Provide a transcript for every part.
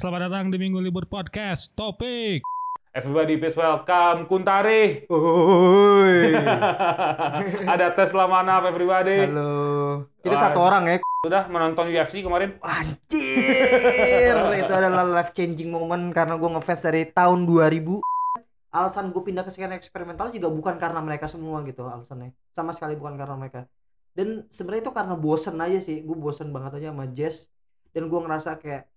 selamat datang di Minggu Libur Podcast. Topik. Everybody please welcome Kuntari. Ada Tesla Manaf everybody. Halo. Itu Wah. satu orang ya. Sudah menonton UFC kemarin? Anjir. itu adalah life changing moment karena gue ngefans dari tahun 2000. Alasan gue pindah ke skena eksperimental juga bukan karena mereka semua gitu alasannya. Sama sekali bukan karena mereka. Dan sebenarnya itu karena bosen aja sih. Gue bosen banget aja sama jazz. Dan gue ngerasa kayak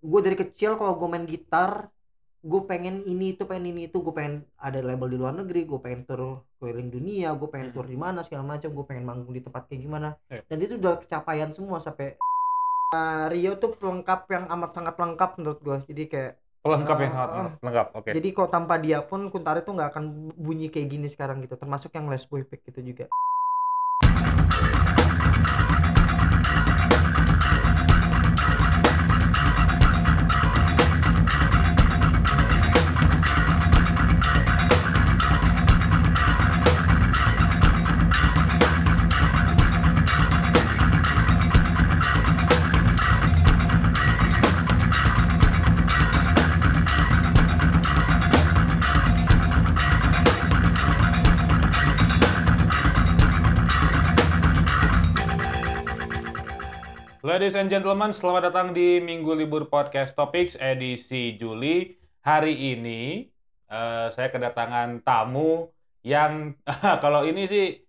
gue dari kecil kalau gue main gitar gue pengen ini itu pengen ini itu gue pengen ada label di luar negeri gue pengen tur keliling dunia gue pengen tur di mana segala macam gue pengen manggung di tempat kayak gimana Eh. dan itu udah kecapaian semua sampai Uh, Rio tuh pelengkap yang amat sangat lengkap menurut gue jadi kayak Lengkap ya, Ah, sangat ah. lengkap. Oke. jadi kok tanpa dia pun Kuntari tuh nggak akan bunyi kayak gini sekarang gitu termasuk yang Les Boy Pick gitu juga Ladies and gentlemen, selamat datang di Minggu Libur Podcast Topics edisi Juli. Hari ini eh, saya kedatangan tamu yang kalau ini sih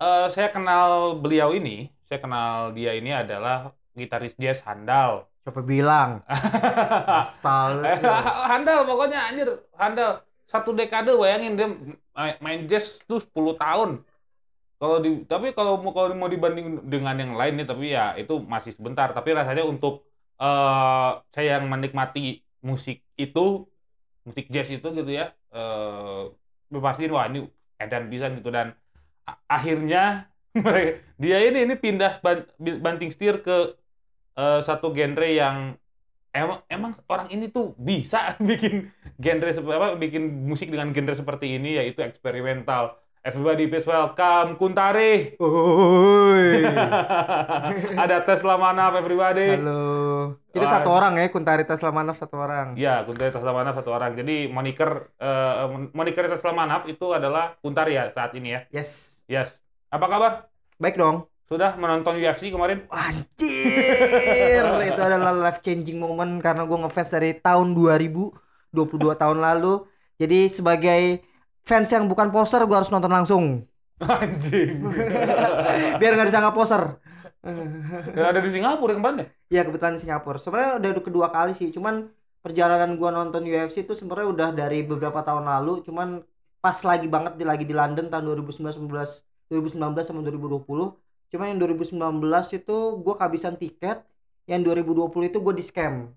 eh, saya kenal beliau ini, saya kenal dia ini adalah gitaris jazz handal. siapa bilang asal handal pokoknya anjir, handal. Satu dekade bayangin dia main- main jazz tuh 10 tahun. Kalau di tapi kalau mau kalau mau dibanding dengan yang lain nih tapi ya itu masih sebentar, tapi rasanya untuk eh saya yang menikmati musik itu, musik jazz itu gitu ya, eh pastiin wah ini edan bisa gitu dan akhirnya dia ini ini pindah ban- banting setir ke eh, satu genre yang emang emang orang ini tuh bisa bikin genre apa bikin musik dengan genre seperti ini yaitu eksperimental. Everybody please welcome Kuntari. Ada Tesla Manaf everybody. halo itu satu orang ya Kuntari Tesla Manaf satu orang Ya, Kuntari Tesla Manaf satu orang. Jadi moniker eh, moniker Tesla Manaf itu adalah Kuntari ya saat ini ya. yes Yes. Apa kabar? baik dong Sudah menonton UFC kemarin? Anjir, itu adalah life changing moment karena gue ngefans dari tahun 2000, 22 tahun lalu. Jadi sebagai fans yang bukan poser, gue harus nonton langsung. Anjing. Biar nggak disangka poser. Dan ada di Singapura kemarin ya? Ya kebetulan di Singapura. Sebenarnya udah kedua kali sih, cuman perjalanan gua nonton UFC itu sebenarnya udah dari beberapa tahun lalu, cuman pas lagi banget di lagi di London tahun 2019 2019 sama 2020. Cuman yang 2019 itu gua kehabisan tiket, yang 2020 itu gua di scam.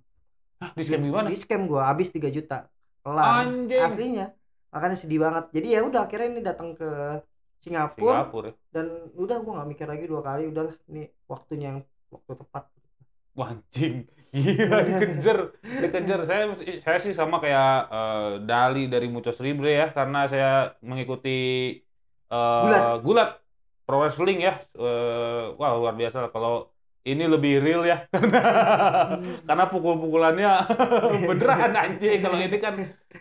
Hah, di scam gimana? Di scam gua habis 3 juta. Kelar. Anjing. Aslinya. Makanya sedih banget. Jadi ya udah akhirnya ini datang ke Singapura Singapura. dan udah gua nggak mikir lagi dua kali, udahlah ini waktunya yang waktu tepat. Wah, anjing. Gila dikejar, dikejar. Saya saya sih sama kayak eh, Dali dari Muchos Libre ya karena saya mengikuti eh, Gulat. gulat pro wrestling ya. Eh, wah, luar biasa kalau ini lebih real ya karena karena pukul-pukulannya beneran anjing kalau ini kan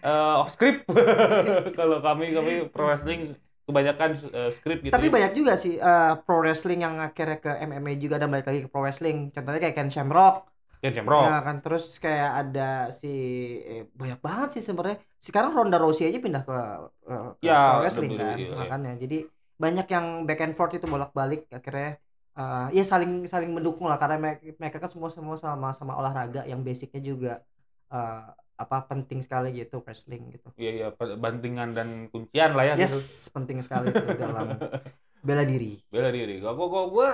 eh, off script kalau kami kami pro wrestling kebanyakan eh, script gitu Tapi ya. banyak juga sih eh, pro wrestling yang akhirnya ke MMA juga dan balik lagi ke pro wrestling. Contohnya kayak Ken Shamrock. Ken Shamrock. Ya kan terus kayak ada si eh, banyak banget sih sebenarnya. Sekarang Ronda Rousey aja pindah ke, eh, ke Ya, pro wrestling betul, kan. iya, iya. Makanya jadi banyak yang back and forth itu bolak-balik akhirnya eh, ya saling saling mendukung lah karena mereka, mereka kan semua semua sama sama olahraga yang basicnya juga eh, apa penting sekali gitu wrestling gitu. Iya iya bantingan dan kuncian lah ya gitu. Yes, penting sekali itu dalam bela diri. bela diri. Kalau kok gue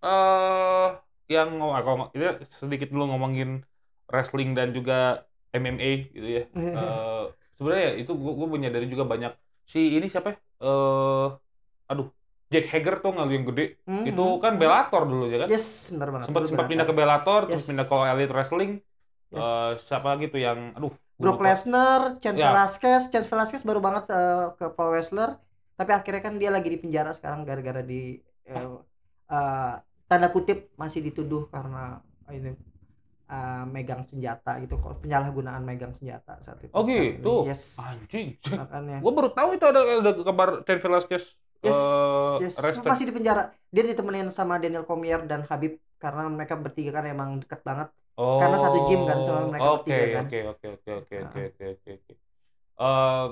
eh yang ngomong kalau itu sedikit dulu ngomongin wrestling dan juga MMA gitu ya. Eh sebenarnya ya itu gue gue menyadari juga banyak si ini siapa ya? Eh aduh Jack Hager tuh nggak yang gede Mhm. itu kan Bellator dulu ya kan Yes, benar banget. sempat sempat pindah ke Bellator. Bellator terus Yes. pindah ke Elite Wrestling Yes. Eh, siapa lagi tuh yang aduh Brock. Lesnar, Chen Ya. Velasquez, Chen Velasquez baru banget eh, ke pro wrestler, tapi akhirnya kan dia lagi di penjara sekarang gara-gara di eh, eh, tanda kutip masih dituduh karena ini uh, megang senjata gitu kalau penyalahgunaan megang senjata saat itu saat ini. gitu? yes Anjing. makanya Gue baru tahu itu ada ada kabar Ted Velasquez yes, eh, yes. masih di penjara dia ditemenin sama Daniel Cormier dan Habib karena mereka bertiga kan emang deket banget Oh, Karena satu gym kan sama mereka Oke, bertiga kan. Oke, oke, oke, oke, Nah. oke, oke, oke, oke. Eh,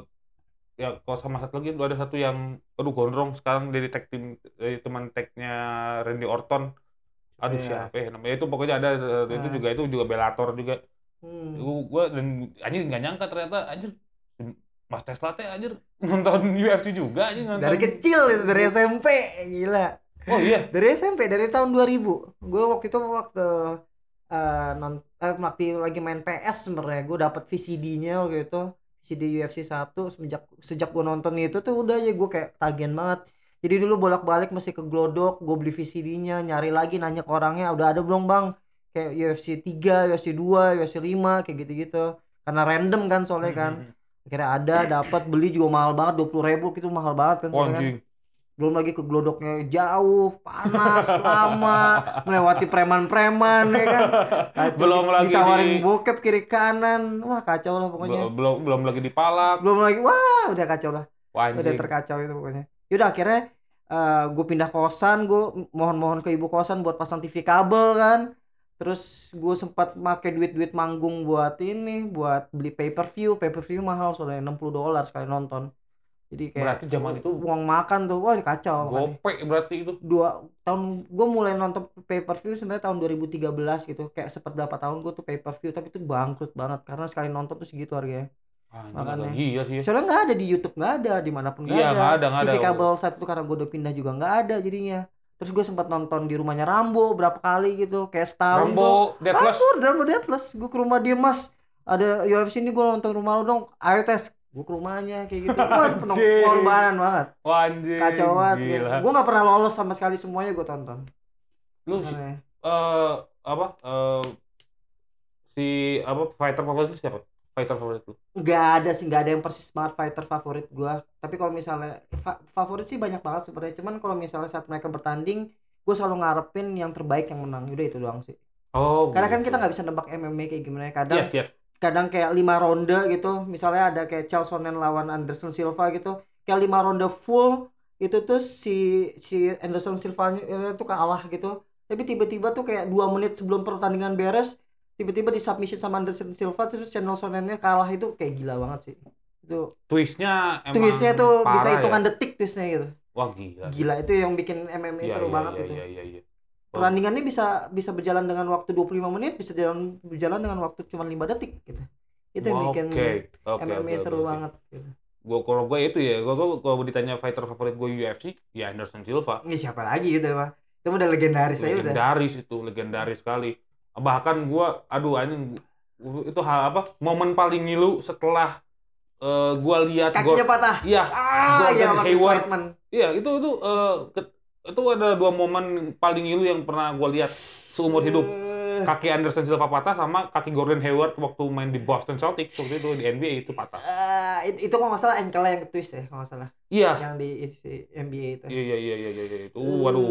ya kalau sama satu lagi ada satu yang aduh gondrong sekarang dari tag tim dari teman tagnya Randy Orton. Aduh Iya. siapa ya namanya itu pokoknya ada eh, itu juga itu juga Bellator juga. Hmm. Gua dan anjir nggak nyangka ternyata anjir Mas Tesla teh anjir nonton UFC juga anjir nonton. dari kecil itu dari SMP gila. Oh iya. dari SMP dari tahun 2000 gue waktu itu waktu eh non eh, waktu lagi main PS sebenarnya gue dapat VCD-nya waktu itu. VCD UFC 1 sejak sejak gue nonton itu tuh udah aja gue kayak tagihan banget. Jadi dulu bolak-balik mesti ke Glodok gue beli VCD-nya nyari lagi nanya ke orangnya udah ada belum bang? Kayak UFC 3 UFC 2 UFC 5 kayak gitu-gitu. Karena random kan soalnya kan. Hmm, akhirnya ada dapat beli juga mahal banget 20.000 ribu itu mahal banget kan Oh, kan belum lagi ke glodoknya jauh panas lama melewati preman-preman ya kan? Kacau, Belum di- lagi ditawarin di- bokep kiri kanan. Wah kacau lah pokoknya. Belum belum belum lagi dipalak. belum lagi wah udah kacau lah. Wah, udah terkacau itu pokoknya. Yaudah akhirnya gue pindah kosan gue mohon-mohon ke ibu kosan buat pasang TV kabel kan terus gue sempat pakai duit-duit manggung buat ini buat beli pay per view pay per view mahal soalnya 60 dolar sekali nonton jadi kayak Berarti zaman itu uang makan tuh wah kacau makanya Gope berarti itu. dua tahun gue mulai nonton pay per view sebenarnya tahun 2013 gitu kayak seperberapa tahun gue tuh pay per view tapi itu bangkrut banget karena sekali nonton tuh segitu harganya Anjing Makanya. gila sih. ya. soalnya nggak ada di YouTube nggak ada di mana pun nggak Iya, ada ada, ada. TV kabel saat itu karena gue udah pindah juga nggak ada jadinya terus gue sempat nonton di rumahnya Rambo berapa kali gitu kayak setahun tuh Rambo Deathless. Rambo Rambo Deathless gue ke rumah dia mas ada UFC ini gue nonton rumah lu dong ayo tes gue ke rumahnya kayak gitu wah pengorbanan banget Wah, anjing. kacau banget Gila. gue nggak pernah lolos sama sekali semuanya gue tonton Lu si- eh apa? eh si apa fighter favorit siapa? Fighter favorit lu. nggak ada sih nggak ada yang persis banget fighter favorit gua. Tapi kalau misalnya fa- favorit sih banyak banget sebenarnya. Cuman kalau misalnya saat mereka bertanding gue selalu ngarepin yang terbaik yang menang. Udah itu doang sih. Oh, karena kan gitu. kita nggak bisa nebak MMA kayak gimana ya. Kadang Yes, yes. kadang kayak lima ronde gitu. Misalnya ada kayak Charles Sonnen lawan Anderson Silva gitu. Kayak lima ronde full itu tuh si si Anderson Silva itu kalah gitu. Tapi tiba-tiba tuh kayak dua menit sebelum pertandingan beres tiba-tiba di submission sama Anderson Silva terus channel Sonnennya kalah itu kayak gila banget sih itu Twistnya emang twistnya tuh bisa parah hitungan ya? detik twistnya gitu Wah, gila. gila itu yang bikin MMA Iya, seru iya, banget iya, itu Iya, iya, iya. pertandingannya bisa bisa berjalan dengan waktu 25 menit bisa jalan berjalan dengan waktu cuma 5 detik gitu itu yang bikin Oke, oke, MMA oke, seru oke. banget gitu. Gua kalau gue itu ya, gua, gua kalau ditanya fighter favorit gue UFC, ya Anderson Silva. Ini siapa lagi gitu mah itu udah legendaris aja udah legendaris itu legendaris sekali bahkan gua aduh anjing itu hal apa momen paling ngilu setelah eh, gua lihat kakinya patah. Iya ah Gordon ya Marcus Hayward. Iya itu itu eh, ke- itu ada dua momen paling ngilu yang pernah gua lihat seumur hidup. Eh, kaki Anderson Silva patah sama kaki Gordon Hayward waktu main di Boston Celtics waktu itu di NBA itu patah. It- itu kalau nggak salah ankle yang twist ya kalau nggak salah. Iya. Yang di si NBA itu. Iya iya iya iya iya, iya. itu. Waduh.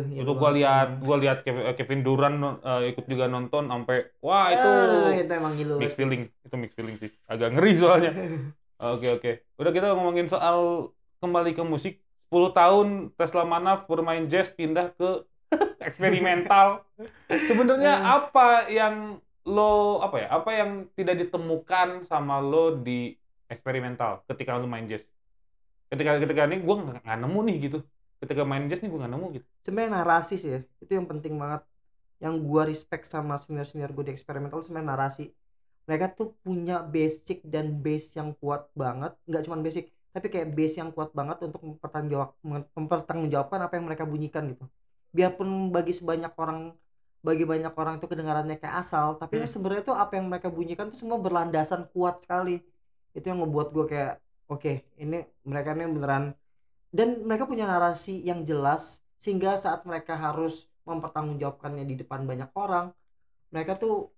Eh, itu iya gua lihat gua lihat Kev- Kevin Durant eh, ikut juga nonton sampai wah itu Eh, itu emang gila mixed feeling itu mixed feeling sih. Agak ngeri soalnya. Oke oke. Udah kita ngomongin soal kembali ke musik. 10 tahun Tesla Manaf bermain jazz pindah ke eksperimental. Sebenarnya apa yang lo apa ya apa yang tidak ditemukan sama lo di eksperimental ketika lo main jazz. Ketika ketika ini gue nggak nemu nih gitu. Ketika main jazz nih gue nggak nemu gitu. Sebenarnya narasi sih ya itu yang penting banget. Yang gua respect sama senior senior gue di eksperimental sebenarnya narasi. Mereka tuh punya basic dan base yang kuat banget. Nggak cuma basic tapi kayak base yang kuat banget untuk mempertanggungjawab mempertanggungjawabkan apa yang mereka bunyikan gitu. Biarpun bagi sebanyak orang bagi banyak orang itu kedengarannya kayak asal tapi Hmm. sebenarnya tuh apa yang mereka bunyikan tuh semua berlandasan kuat sekali itu yang ngebuat gue kayak oke ini mereka ini beneran. Dan mereka punya narasi yang jelas sehingga saat mereka harus mempertanggungjawabkannya di depan banyak orang mereka tuh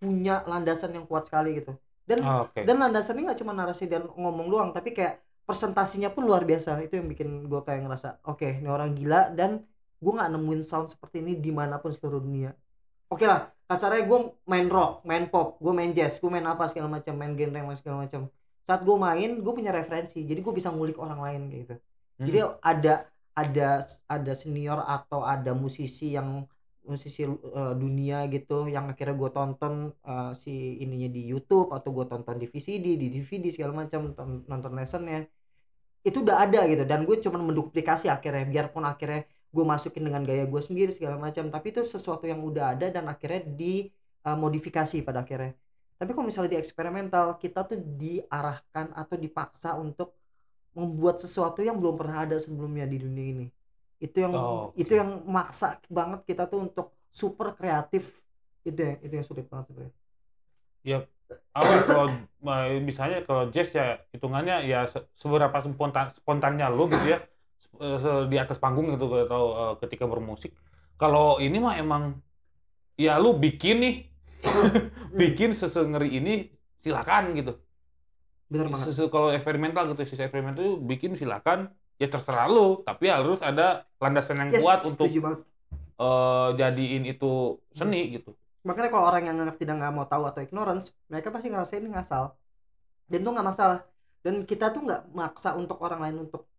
punya landasan yang kuat sekali gitu. Dan oke. dan landasannya nggak cuma narasi dan ngomong doang tapi kayak presentasinya pun luar biasa. Itu yang bikin gue kayak ngerasa oke ini orang gila dan gue nggak nemuin sound seperti ini di mana pun seluruh dunia. Oke lah kasarnya gue main rock main pop gue main jazz gue main apa segala macam main genre yang segala macam. Saat gue main gue punya referensi jadi gue bisa ngulik orang lain kayak gitu. Hmm. jadi ada ada ada senior atau ada musisi yang musisi eh, dunia gitu yang akhirnya gue tonton eh, si ininya di YouTube atau gue tonton di VCD di DVD segala macam nonton, nonton lessonnya. Itu udah ada gitu dan gue cuma menduplikasi akhirnya biarpun akhirnya gue masukin dengan gaya gue sendiri segala macam. Tapi itu sesuatu yang udah ada dan akhirnya dimodifikasi pada akhirnya. Tapi kalau misalnya di eksperimental kita tuh diarahkan atau dipaksa untuk membuat sesuatu yang belum pernah ada sebelumnya di dunia ini. Itu yang Oh, itu yang maksa banget kita tuh untuk super kreatif. Itu ya itu yang sulit banget sebenarnya. Apa ya, kalau eh, misalnya kalau jazz ya hitungannya ya se- seberapa spontan spontannya lu gitu ya di atas panggung gitu atau eh, ketika bermusik. Kalau ini mah emang ya lu bikin nih bikin sesengeri ini silakan gitu. Bener banget. kalau eksperimental gitu sisi eksperimental itu bikin silakan ya terserah lu. Tapi harus ada landasan yang Yes, kuat untuk eh, jadiin itu seni gitu. Makanya kalau orang yang nggak tidak nggak mau tahu atau ignorance mereka pasti ngerasain ngasal. Dan itu nggak masalah. Dan kita tuh nggak maksa untuk orang lain untuk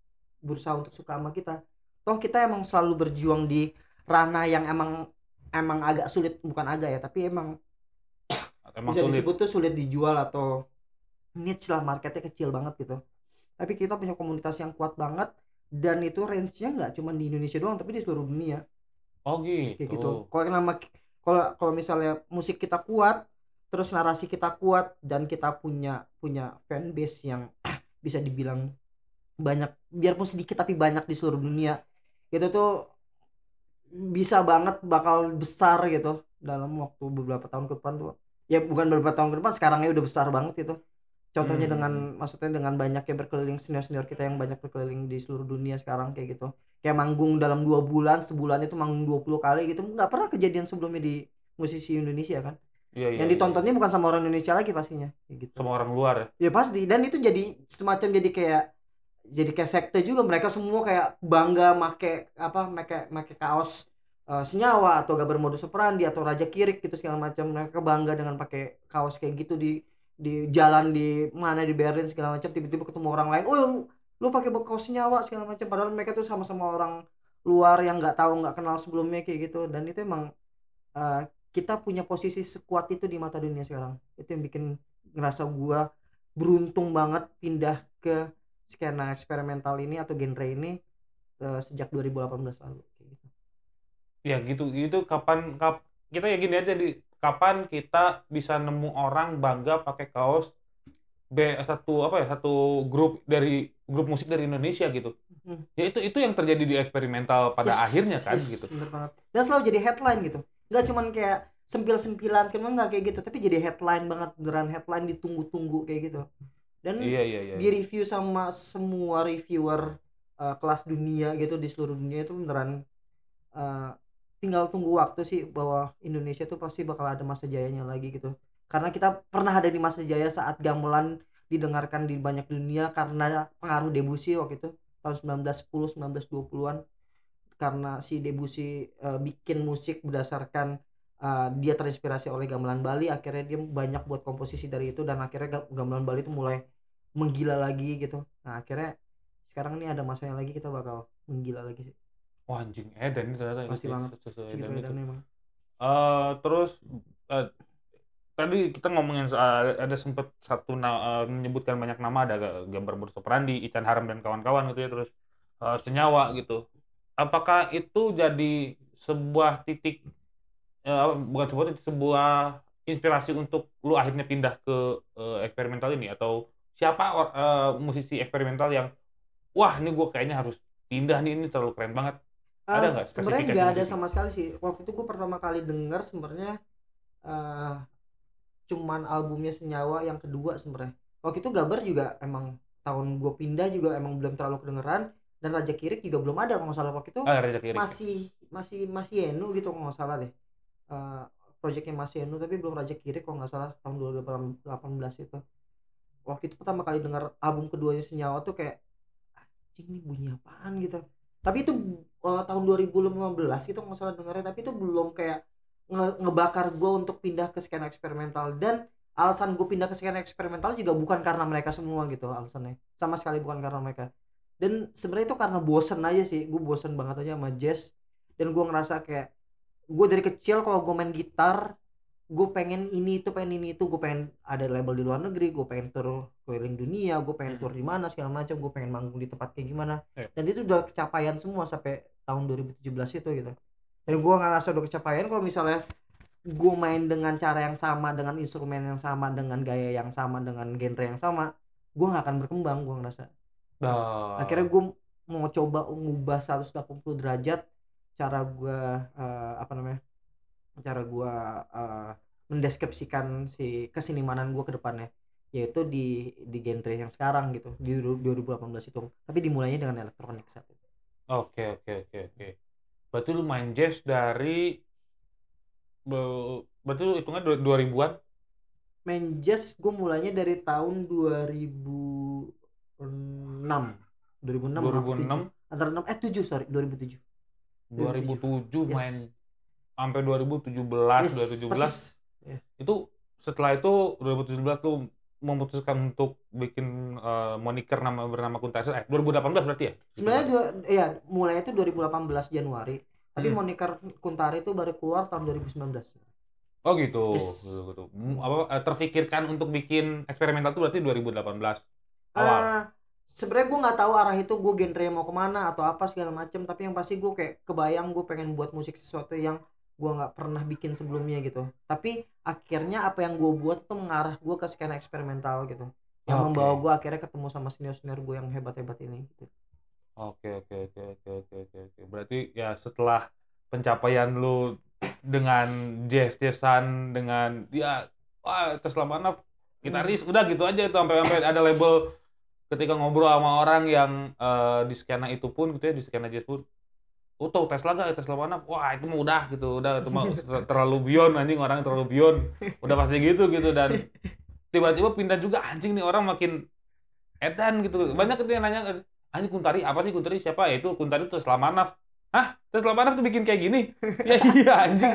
berusaha untuk suka sama kita. Toh kita emang selalu berjuang di ranah yang emang emang agak sulit bukan agak ya tapi emang emang bisa sulit. disebut tuh sulit dijual atau niche lah marketnya kecil banget gitu. Tapi kita punya komunitas yang kuat banget dan itu range-nya nggak cuma di Indonesia doang tapi di seluruh dunia. Oh gitu. Kayak gitu. Kalau nama kalau kalau misalnya musik kita kuat terus narasi kita kuat dan kita punya punya fanbase yang bisa dibilang banyak biarpun sedikit tapi banyak di seluruh dunia. Itu tuh bisa banget bakal besar gitu dalam waktu beberapa tahun ke depan tuh. Ya bukan beberapa tahun ke depan sekarangnya udah besar banget itu. Contohnya Hmm. dengan maksudnya dengan banyaknya berkeliling senior senior kita yang banyak berkeliling di seluruh dunia sekarang kayak gitu. Kayak manggung dalam dua bulan sebulan itu manggung 20 kali gitu. Nggak pernah kejadian sebelumnya di musisi Indonesia kan? Iya, iya, yang iya. ditontonnya bukan sama orang Indonesia lagi pastinya kayak gitu. Sama orang luar ya? Ya pasti. Dan itu jadi semacam jadi kayak jadi kayak sekte juga mereka semua kayak bangga make apa make make kaos eh, senyawa atau gambar modus operandi atau raja kirik gitu segala macam. Mereka bangga dengan pakai kaos kayak gitu di di jalan di mana di Berlin segala macam. Tiba-tiba ketemu orang lain oh lu, lu pakai kaos senyawa segala macam. Padahal mereka tuh sama-sama orang luar yang nggak tahu nggak kenal sebelumnya kayak gitu. Dan itu emang eh, kita punya posisi sekuat itu di mata dunia sekarang. Itu yang bikin ngerasa gua beruntung banget pindah ke skena eksperimental ini atau genre ini eh, sejak 2018 lalu kayak gitu. ya gitu gitu kapan kap, kita ya gini aja di kapan kita bisa nemu orang bangga pakai kaos B satu apa ya satu grup dari grup musik dari Indonesia gitu Hmm. ya itu itu yang terjadi di eksperimental pada Yes, akhirnya kan yes, gitu bener banget. Dan selalu jadi headline gitu. Nggak cuman kayak sempil-sempilan sekarang nggak kayak gitu, tapi jadi headline banget beneran headline ditunggu-tunggu kayak gitu. Dan iya iya iya di review sama semua reviewer uh, kelas dunia gitu di seluruh dunia itu beneran uh, tinggal tunggu waktu sih bahwa Indonesia tuh pasti bakal ada masa jayanya lagi gitu. Karena kita pernah ada di masa jaya saat gamelan didengarkan di banyak dunia karena pengaruh Debussy waktu itu tahun 1910 1920-an karena si Debussy uh, bikin musik berdasarkan uh, dia terinspirasi oleh gamelan Bali akhirnya dia banyak buat komposisi dari itu dan akhirnya ga- gamelan Bali itu mulai menggila lagi gitu nah akhirnya sekarang ini ada masanya lagi kita bakal menggila lagi sih wah anjing Eden ternyata Pasti banget. sesuai segitu Eden itu. edannya emang Eh, terus eh, tadi kita ngomongin soal ada sempat satu eh, menyebutkan banyak nama ada ga- gambar modus operandi Ican Haram dan kawan-kawan gitu ya terus eh, senyawa gitu apakah itu jadi sebuah titik apa, bukan sebuah titik sebuah inspirasi untuk lu akhirnya pindah ke eh, eksperimental ini atau siapa or- eh, musisi eksperimental yang wah ini gue kayaknya harus pindah nih ini terlalu keren banget. Ada Eh, nggak sebenarnya nggak ada sama sekali sih. Waktu itu gue pertama kali denger sebenarnya eh cuman albumnya senyawa yang kedua sebenarnya. Waktu itu Gabar juga emang tahun gue pindah juga emang belum terlalu kedengeran dan Raja Kirik juga belum ada kalau nggak salah waktu itu. Ah Raja Kirik. Masih masih masih Enu gitu kalau nggak salah deh. Eh projectnya masih Enu tapi belum Raja Kirik kalau nggak salah tahun 2018 itu waktu itu pertama kali dengar album keduanya Senyawa tuh kayak anjing nih bunyi apaan? gitu. Tapi itu eh, tahun 2015 itu nggak salah dengarnya tapi itu belum kayak nge- ngebakar gue untuk pindah ke skena eksperimental. Dan alasan gue pindah ke skena eksperimental juga bukan karena mereka semua gitu alasannya. Sama sekali bukan karena mereka. Dan sebenarnya itu karena bosen aja sih. Gue bosen banget aja sama jazz. Dan gue ngerasa kayak gue dari kecil kalau gue main gitar gue pengen ini itu pengen ini itu gue pengen ada label di luar negeri gue pengen tur keliling dunia gue pengen Hmm. tur di mana segala macam gue pengen manggung di tempat kayak gimana Iya. dan itu udah kecapaian semua sampai tahun 2017 itu gitu dan gue ngerasa udah kecapaian kalau misalnya gue main dengan cara yang sama dengan instrumen yang sama dengan gaya yang sama dengan genre yang sama gue nggak akan berkembang gue ngerasa Dah. akhirnya gue mau coba ngubah 180 derajat cara gue apa namanya cara gue mendeskripsikan si kesenimanan gue ke depannya yaitu di di genre yang sekarang gitu di du- 2018 itu tapi dimulainya dengan elektronik saat itu Oke, oke, oke, oke. Berarti lu main jazz dari be- berarti lu hitungnya dua- 2000-an? main jazz gue mulainya dari tahun 2006 2006 apa 2006, 7? antara 6 eh 7 sorry 2007 2007 Yes. main sampai 2017, Yes, 2017. persis. Itu setelah itu 2017 tuh memutuskan untuk bikin eh, moniker nama bernama Kuntaisa. Eh, 2018 berarti ya? sebenarnya dua ya mulainya itu 2018 Januari tapi Hmm. moniker Kuntari itu baru keluar tahun 2019 Oh gitu. Yes. Gitu, gitu. Apa eh, terfikirkan untuk bikin eksperimental itu berarti 2018 awal. Ah, sebenarnya gue nggak tahu arah itu gue genre mau ke mana atau apa segala macem tapi yang pasti gue kayak kebayang gue pengen buat musik sesuatu yang gue nggak pernah bikin sebelumnya gitu tapi akhirnya apa yang gue buat itu mengarah gue ke skena eksperimental gitu yang Oke. membawa gue akhirnya ketemu sama senior senior gue yang hebat hebat ini gitu. Oke oke oke oke oke oke oke. Berarti ya setelah pencapaian lu dengan jazz jazzan dengan ya wah Tesla Manaf gitaris udah gitu aja itu sampai sampai ada label ketika ngobrol sama orang yang eh, di skena itu pun gitu ya di skena jazz pun Oh, tau Tesla gak? Tesla Manaf? Wah, itu mah udah gitu. Udah, itu mah ter- terlalu beyond anjing orang terlalu beyond. Udah pasti gitu gitu dan tiba-tiba pindah juga anjing nih orang makin edan gitu. Banyak itu yang nanya, anjing Kuntari apa sih Kuntari siapa? Ya itu Kuntari itu Tesla Manaf. Hah? Tesla Manaf tuh bikin kayak gini? ya iya anjing.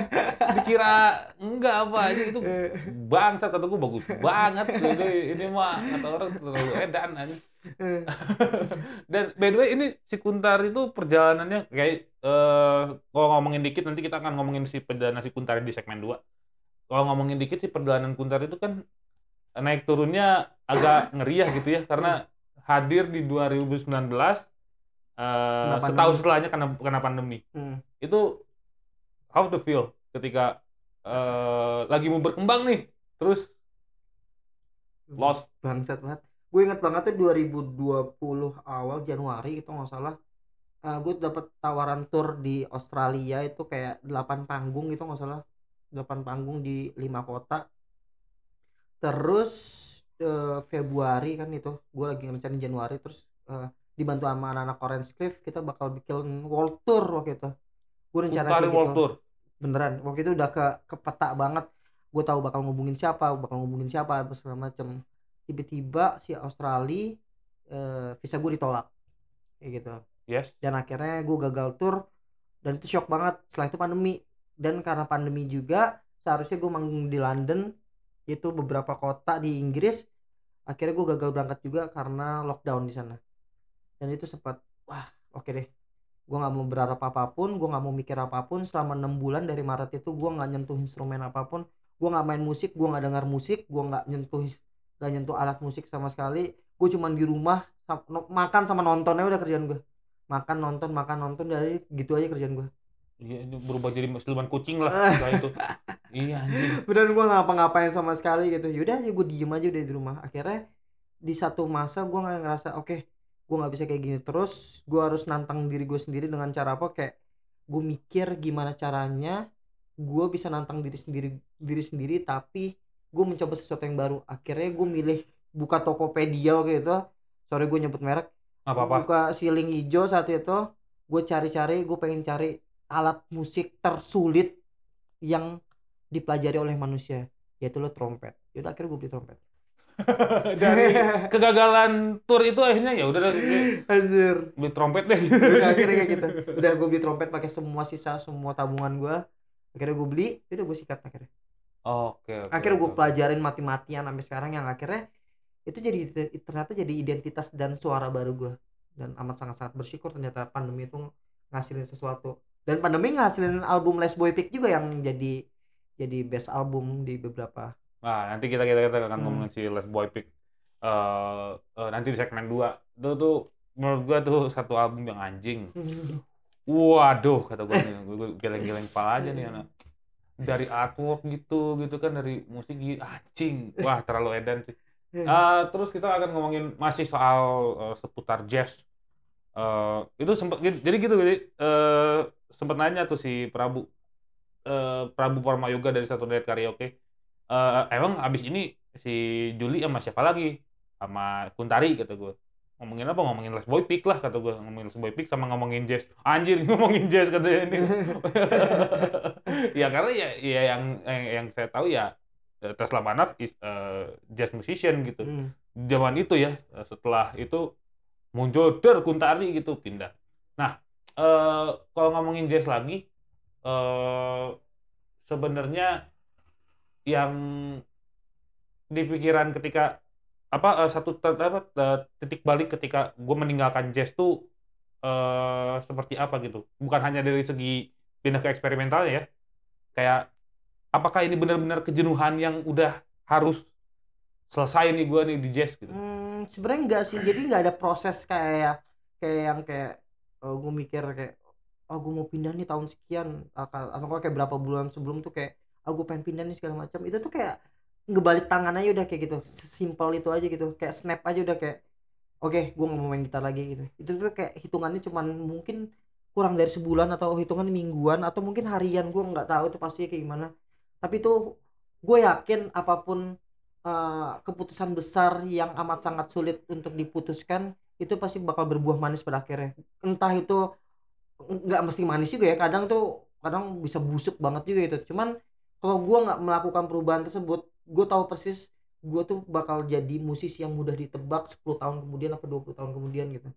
Dikira enggak apa anjing itu bangsat kata gue bagus banget. Ini, ini mah kata orang terlalu edan anjing. Dan by the way ini si Kuntar itu perjalanannya kayak eh kalau ngomongin dikit nanti kita akan ngomongin si perjalanan si Kuntar di segmen 2. Kalau ngomongin dikit sih perjalanan Kuntar itu kan naik turunnya agak ngeriah gitu ya karena hadir di 2019 eh Kena pandemi. setahun setelahnya kena kena pandemi. Hmm. Itu how to feel ketika eh lagi mau berkembang nih terus lost. bangsat banget gue inget banget tuh 2020 awal Januari itu nggak salah Eh gue dapet tawaran tour di Australia itu kayak 8 panggung gitu nggak salah. 8 panggung di lima kota. Terus eh, Februari kan itu gue lagi ngerencanain Januari terus eh, dibantu sama anak-anak Orange Cliff kita bakal bikin world tour waktu itu. Gue rencana kayak World gitu. Tour. beneran waktu itu udah ke ke peta banget. Gue tahu bakal ngubungin siapa bakal ngubungin siapa apa segala macem tiba-tiba si Australia eh, visa gue ditolak. Kayak gitu. Yes. dan akhirnya gue gagal tour dan itu shock banget. Setelah itu pandemi. Dan karena pandemi juga seharusnya gue manggung di London itu beberapa kota di Inggris. Akhirnya gue gagal berangkat juga karena lockdown di sana. Dan itu sempat wah oke deh. Gue nggak mau berharap apa pun gue nggak mau mikir apa pun. Selama enam bulan dari Maret itu gue nggak nyentuh instrumen apa pun. Gue nggak main musik gue nggak dengar musik gue nggak nyentuh nggak nyentuh alat musik sama sekali. Gue cuman di rumah makan sama nontonnya udah kerjaan gue. Makan nonton makan nonton dari gitu aja kerjaan gue. Iya, ini berubah jadi siluman kucing lah itu. Iya anjing. beneran gue ngapa-ngapain sama sekali gitu. Yaudah aja gue diem aja udah di rumah. Akhirnya di satu masa gue nggak ngerasa oke gue nggak bisa kayak gini terus. Gue harus nantang diri gue sendiri dengan cara apa? Kayak gue mikir gimana caranya gue bisa nantang diri sendiri diri sendiri tapi gue mencoba sesuatu yang baru. Akhirnya gue milih buka Tokopedia waktu itu. Sorry gue nyebut merek. Nggak apa-apa. buka siling hijau saat itu. Gue cari-cari gue pengen cari alat musik tersulit yang dipelajari oleh manusia yaitu lo trompet. Yaudah akhirnya gue beli trompet. Dari kegagalan tour itu akhirnya ya udah Anjir. Beli trompet deh. Udah, akhirnya kayak gitu. Udah gue beli trompet pakai semua sisa semua tabungan gue akhirnya gue beli udah gue sikat akhirnya Oke, oke. akhirnya gue oke. pelajarin mati-matian sampai sekarang yang akhirnya itu jadi ternyata jadi identitas dan suara baru gue dan amat sangat-sangat bersyukur ternyata pandemi itu ngasilin sesuatu dan pandemi ngasilin album Les Boy Pick juga yang jadi jadi best album di beberapa Nah, nanti kita kita, kita akan Hmm. ngomongin si Les Boy Pick eh eh, nanti di segmen 2. Itu tuh menurut gua tuh satu album yang anjing. Waduh, kata gua nih, gua geleng-geleng kepala aja nih anak. Dari artwork gitu, gitu kan dari musik gitu, anjing. Wah, terlalu edan sih. Eh, terus kita akan ngomongin masih soal eh, seputar jazz. Eh, itu sempat jadi gitu jadi eh, sempat nanya tuh si Prabu eh, Prabu Parmayoga dari satu net karaoke. Eh, emang abis ini si Juli sama siapa lagi? Sama Kuntari kata gue. Ngomongin apa? Ngomongin Les Boy Pick lah kata gue. Ngomongin Les Boy Pick sama ngomongin jazz. Anjir ngomongin jazz katanya ini. ya karena ya, ya yang, yang yang saya tahu ya eh, Tesla Manaf is eh, jazz musician gitu Hmm. zaman itu ya eh, setelah itu muncul der Kuntari gitu pindah nah eh, kalau ngomongin jazz lagi eh sebenarnya yang di pikiran ketika apa eh, satu apa, titik balik ketika gue meninggalkan jazz tuh eh seperti apa gitu bukan hanya dari segi pindah ke eksperimentalnya ya kayak apakah ini benar-benar kejenuhan yang udah harus selesai nih gue nih di jazz gitu Hmm, sebenarnya enggak sih. Jadi nggak ada proses kayak kayak yang kayak gue mikir kayak oh gue mau pindah nih tahun sekian atau kayak berapa bulan sebelum tuh kayak ah gue pengen pindah nih segala macam. Itu tuh kayak ngebalik tangan aja udah kayak gitu. Simpel itu aja gitu. Kayak snap aja udah kayak oke, gue nggak mau main gitar lagi gitu. Itu tuh kayak hitungannya cuman mungkin kurang dari sebulan atau hitungan mingguan atau mungkin harian gue nggak tahu itu pasti kayak gimana. Tapi tuh gue yakin apa pun eh, keputusan besar yang amat sangat sulit untuk diputuskan itu pasti bakal berbuah manis pada akhirnya entah itu nggak mesti manis juga ya kadang tuh kadang bisa busuk banget juga itu cuman kalau gua nggak melakukan perubahan tersebut gue tahu persis gue tuh bakal jadi musisi yang mudah ditebak 10 tahun kemudian apa 20 tahun kemudian gitu.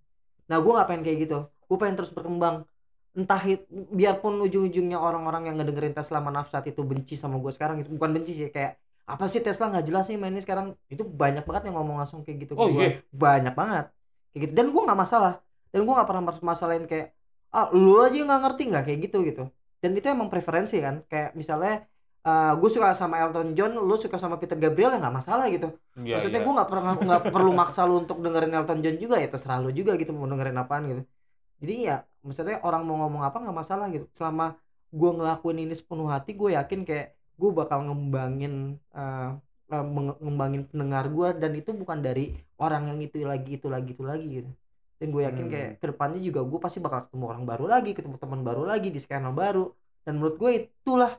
Nah gue nggak pengen kayak gitu. Gue pengen terus berkembang. Entah it, biarpun ujung-ujungnya orang-orang yang ngedengerin Tesla Manaf saat itu benci sama gue sekarang itu bukan benci sih kayak apa sih Tesla nggak jelas nih mainnya sekarang? Itu banyak banget yang ngomong langsung kayak gitu Oh, gua. iya? banyak banget. Kayak gitu. Dan gue nggak masalah. Dan gue nggak pernah mas- masalahin kayak ah lu aja nggak ngerti. Nggak kayak gitu gitu. Dan itu emang preferensi kan. Kayak misalnya gue suka sama Elton John lu suka sama Peter Gabriel ya nggak masalah gitu. Iya, maksudnya iya. gue nggak pernah nggak perlu maksa lu untuk dengerin Elton John juga ya terserah lu juga gitu mau dengerin apaan gitu. Jadi ya maksudnya orang mau ngomong apa nggak masalah gitu. Selama gue ngelakuin ini sepenuh hati gue yakin kayak gue bakal ngembangin eh, eh, menge- ngembangin pendengar gue dan itu bukan dari orang yang itu lagi itu lagi itu lagi gitu. Dan gue yakin Hmm. kayak ke depannya juga gue pasti bakal ketemu orang baru lagi ketemu teman baru lagi di skena baru. Dan menurut gue itulah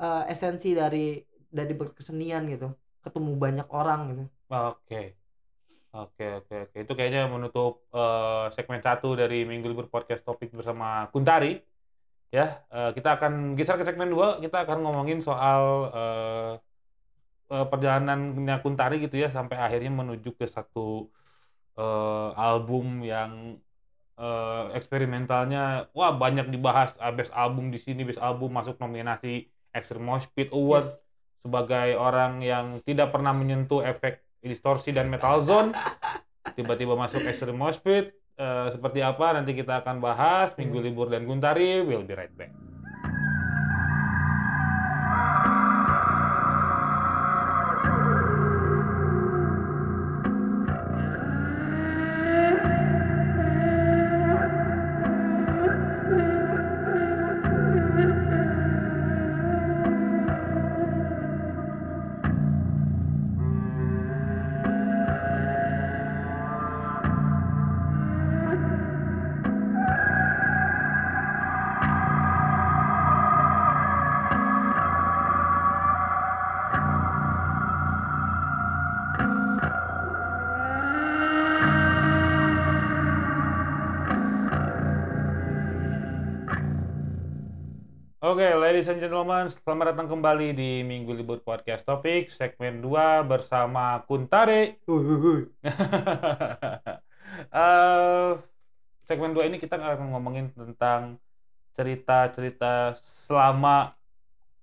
eh, esensi dari dari berkesenian gitu ketemu banyak orang gitu Oke. Oke, oke, oke. Itu kayaknya menutup eh, segmen satu dari Minggu Libur Podcast Topik bersama Kuntari. Ya, eh, kita akan geser ke segmen dua. Kita akan ngomongin soal eh, eh, perjalanannya Kuntari gitu ya sampai akhirnya menuju ke satu eh, album yang eh, eksperimentalnya wah banyak dibahas. Ah, best album di sini, best album masuk nominasi Extreme Mosh Pit Award Yes. sebagai orang yang tidak pernah menyentuh efek distorsi dan metal zone. Tiba-tiba masuk extreme mosh pit Eh, seperti apa nanti kita akan bahas. Minggu libur dan Guntari we'll be right back gentlemen, selamat datang kembali di Minggu Libur Podcast Topik segmen 2 bersama Kuntari. Hui, hui, hui. Eh, segmen 2 ini kita akan ngomongin tentang cerita-cerita selama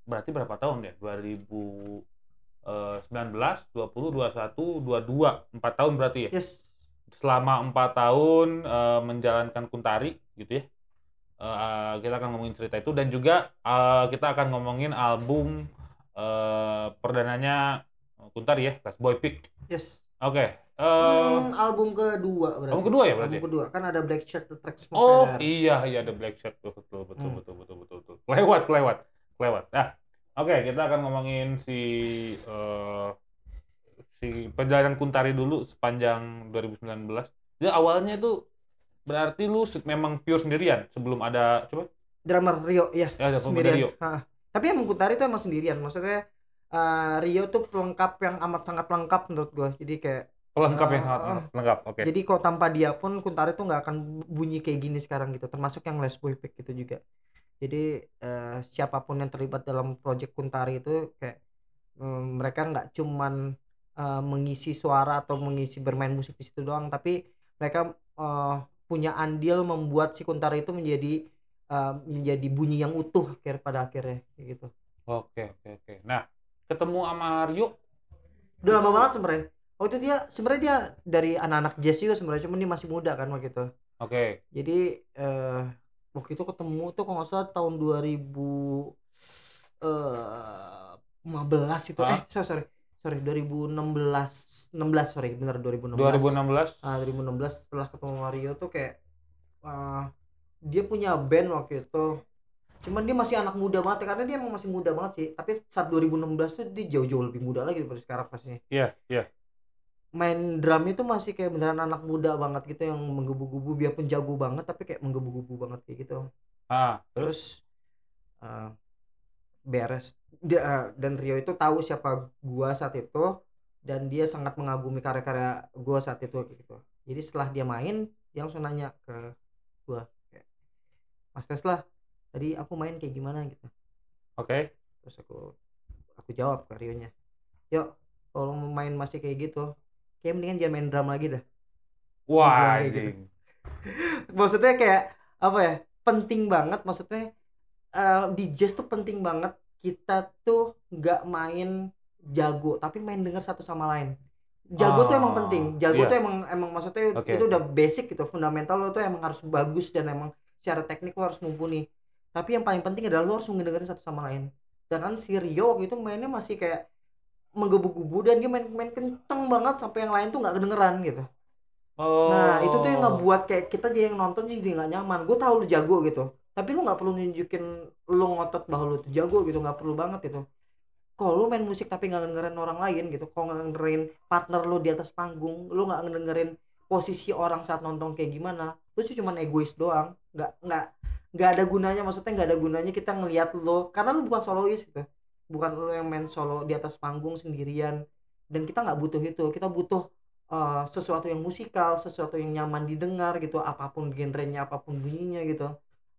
berarti berapa tahun ya? 2019, 20, 21, 22, 4 tahun berarti ya? Yes. Selama 4 tahun eh, menjalankan Kuntari gitu ya. Eh, kita akan ngomongin cerita itu dan juga eh, kita akan ngomongin album eh, perdananya Kuntari ya, Last Boy Pick. Yes. Oke. eh, Hmm, album kedua berarti. album kedua ya berarti? Album kedua. Kan ada Black Shirt The Tracks Oh Feather. iya iya ada Black Shirt betul betul betul Hmm. betul betul betul betul. Kelewat kelewat kelewat. Nah, oke kita akan ngomongin si eh, si perjalanan Kuntari dulu sepanjang 2019. Jadi awalnya itu berarti lu memang pure sendirian sebelum ada coba Drummer Rio, ya. ya ada sendirian. Rio. Ha. Tapi emang Kuntari itu emang sendirian. Maksudnya eh, Rio tuh pelengkap yang amat sangat lengkap menurut gua. Jadi kayak Pelengkap yang Ah, sangat ah. lengkap. Oke. jadi kalau tanpa dia pun Kuntari tuh nggak akan bunyi kayak gini sekarang gitu. Termasuk yang Les Boy Pick itu juga. Jadi eh, siapa pun yang terlibat dalam project Kuntari itu kayak eh, mereka nggak cuman eh, mengisi suara atau mengisi bermain musik di situ doang, tapi mereka eh, punya andil membuat si Kuntari itu menjadi eh, menjadi bunyi yang utuh akhir pada akhirnya gitu. Oke oke oke. Nah, ketemu sama Rio Udah lama banget sebenarnya. Waktu itu dia sebenarnya dia dari anak-anak jazz juga sebenarnya, cuman dia masih muda kan waktu itu. Oke. Jadi eh waktu itu ketemu tuh kalau nggak salah tahun 2000 eh 15 itu Hah? eh sorry sorry sorry 2016 16 sorry bener 2016 2016 ah 2016 setelah ketemu Mario tuh kayak ah, dia punya band waktu itu. Cuman dia masih anak muda banget karena dia emang masih muda banget sih. Tapi saat 2016 tuh dia jauh-jauh lebih muda lagi daripada sekarang pastinya Iya, iya. main drum itu masih kayak beneran anak muda banget gitu yang menggebu-gebu biarpun jago banget tapi kayak menggebu-gebu banget kayak gitu. Ah, terus? Terus eh, beres. Dia eh, dan Rio itu tahu siapa gua saat itu dan dia sangat mengagumi karya-karya gua saat itu gitu. Jadi setelah dia main dia langsung nanya ke gua kayak Mas Tesla tadi aku main kayak gimana? Gitu. Oke. terus aku aku jawab ke Rio nya yuk kalau mau main masih kayak gitu kayak mendingan jangan main drum lagi dah. Wah, kayak gitu. maksudnya kayak apa ya penting banget maksudnya eh, di jazz tuh penting banget kita tuh nggak main jago tapi main dengar satu sama lain jago tuh emang Oh, penting jago iya. tuh emang emang maksudnya Oke, itu udah basic gitu fundamental lo tuh emang harus bagus dan emang secara teknik lo harus mumpuni tapi yang paling penting adalah lo harus mendengarkan satu sama lain sedangkan si Rio waktu itu mainnya masih kayak menggebu-gebu dan dia main main kenceng banget sampai yang lain tuh nggak kedengeran gitu Oh. Nah, itu tuh yang ngebuat kayak kita jadi yang nonton jadi nggak nyaman. Gue tahu lu jago gitu. Tapi lu nggak perlu nunjukin lu ngotot bahwa lu tuh jago gitu, nggak perlu banget itu. Kalau lu main musik tapi nggak ngedengerin orang lain gitu, kalau nggak ngedengerin partner lu di atas panggung, lu nggak ngedengerin posisi orang saat nonton kayak gimana, lu tuh cuman egois doang. Nggak nggak nggak ada gunanya, maksudnya nggak ada gunanya kita ngelihat lu, karena lu bukan solois gitu, bukan lu yang main solo di atas panggung sendirian. Dan kita nggak butuh itu, kita butuh eh, sesuatu yang musikal, sesuatu yang nyaman didengar gitu, apa pun genrenya, apa pun bunyinya gitu,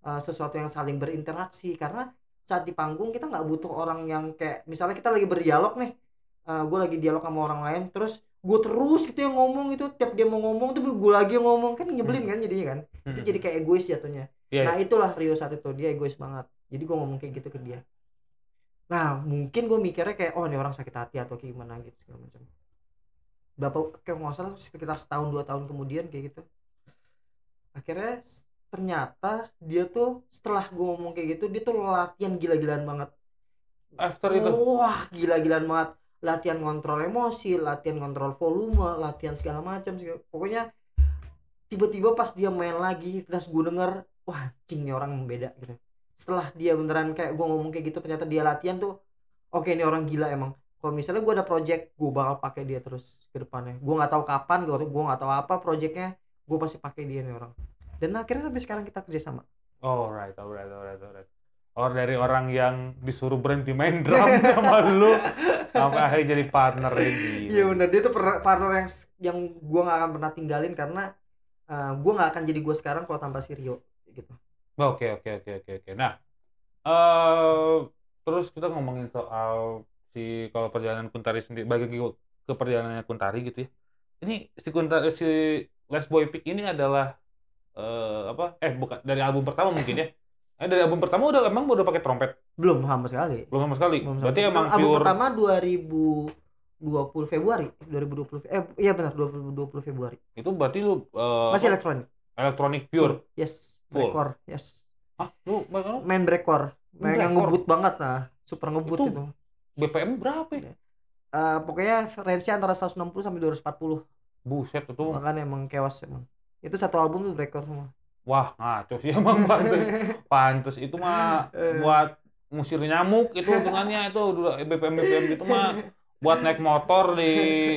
Eh, sesuatu yang saling berinteraksi. Karena saat di panggung kita nggak butuh orang yang kayak, misalnya kita lagi berdialog nih, gue lagi dialog sama orang lain, terus gue terus gitu yang ngomong itu, tiap dia mau ngomong tuh gue lagi yang ngomong kan nyebelin kan jadinya kan, itu Hmm. jadi kayak egois jatuhnya. Iya, Nah itulah Rio saat itu dia egois banget. Jadi gue ngomong kayak gitu ke dia. Nah mungkin gue mikirnya kayak oh ini orang sakit hati atau kayak gimana gitu segala macam. Berapa kayak nggak salah sekitar setahun dua tahun kemudian kayak gitu. Akhirnya ternyata dia tuh setelah gue ngomong kayak gitu dia tuh latihan gila-gilaan banget. After itu. Wah gila-gilaan banget. Latihan kontrol emosi, latihan kontrol volume, latihan segala macam. segala- Pokoknya tiba-tiba pas dia main lagi, terus gue denger, wah anjing nih orang beda gitu. Setelah dia beneran kayak gue ngomong kayak gitu, ternyata dia latihan tuh, oke ini orang gila emang. Kalau misalnya gue ada project, gue bakal pakai dia terus ke depannya. Gue nggak tahu kapan, gue gue nggak tahu apa projectnya, gue pasti pakai dia nih orang. Dan akhirnya sampai sekarang kita kerja sama. Alright, alright, alright, alright. Or dari orang yang disuruh berhenti main drum sama lu sampai akhirnya jadi partner lagi. Iya bener dia tuh partner yang yang gue nggak akan pernah tinggalin karena gue nggak akan jadi gue sekarang kalau tanpa si Rio gitu. Oke, oke, oke, oke, oke. Nah, eh terus kita ngomongin soal si kalau perjalanan Kuntari sendiri bagi ke perjalanannya Kuntari gitu ya. Ini si Kuntari si Les Boy Pick ini adalah eh apa? Eh bukan dari album pertama mungkin ya. Eh dari album pertama udah emang udah pakai trompet. belum sama sekali Belum sama sekali. belum sama Berarti sekali. emang album pure pertama 2020 Februari 2020 eh iya benar 2020 Februari itu berarti lu eh, masih elektronik elektronik pure. Full. yes Full. breakcore yes Hah? Lu main breakcore Main yang ngebut banget nah super ngebut Itu itu, BPM berapa ya? Eh, pokoknya range-nya antara 160 sampai 240 Buset itu. makanya emang chaos emang itu satu album tuh breakcore semua. Wah, ngaco sih emang pantes. Pantes itu mah Eh. buat musir nyamuk itu hitungannya itu BPM BPM gitu mah. Buat naik motor di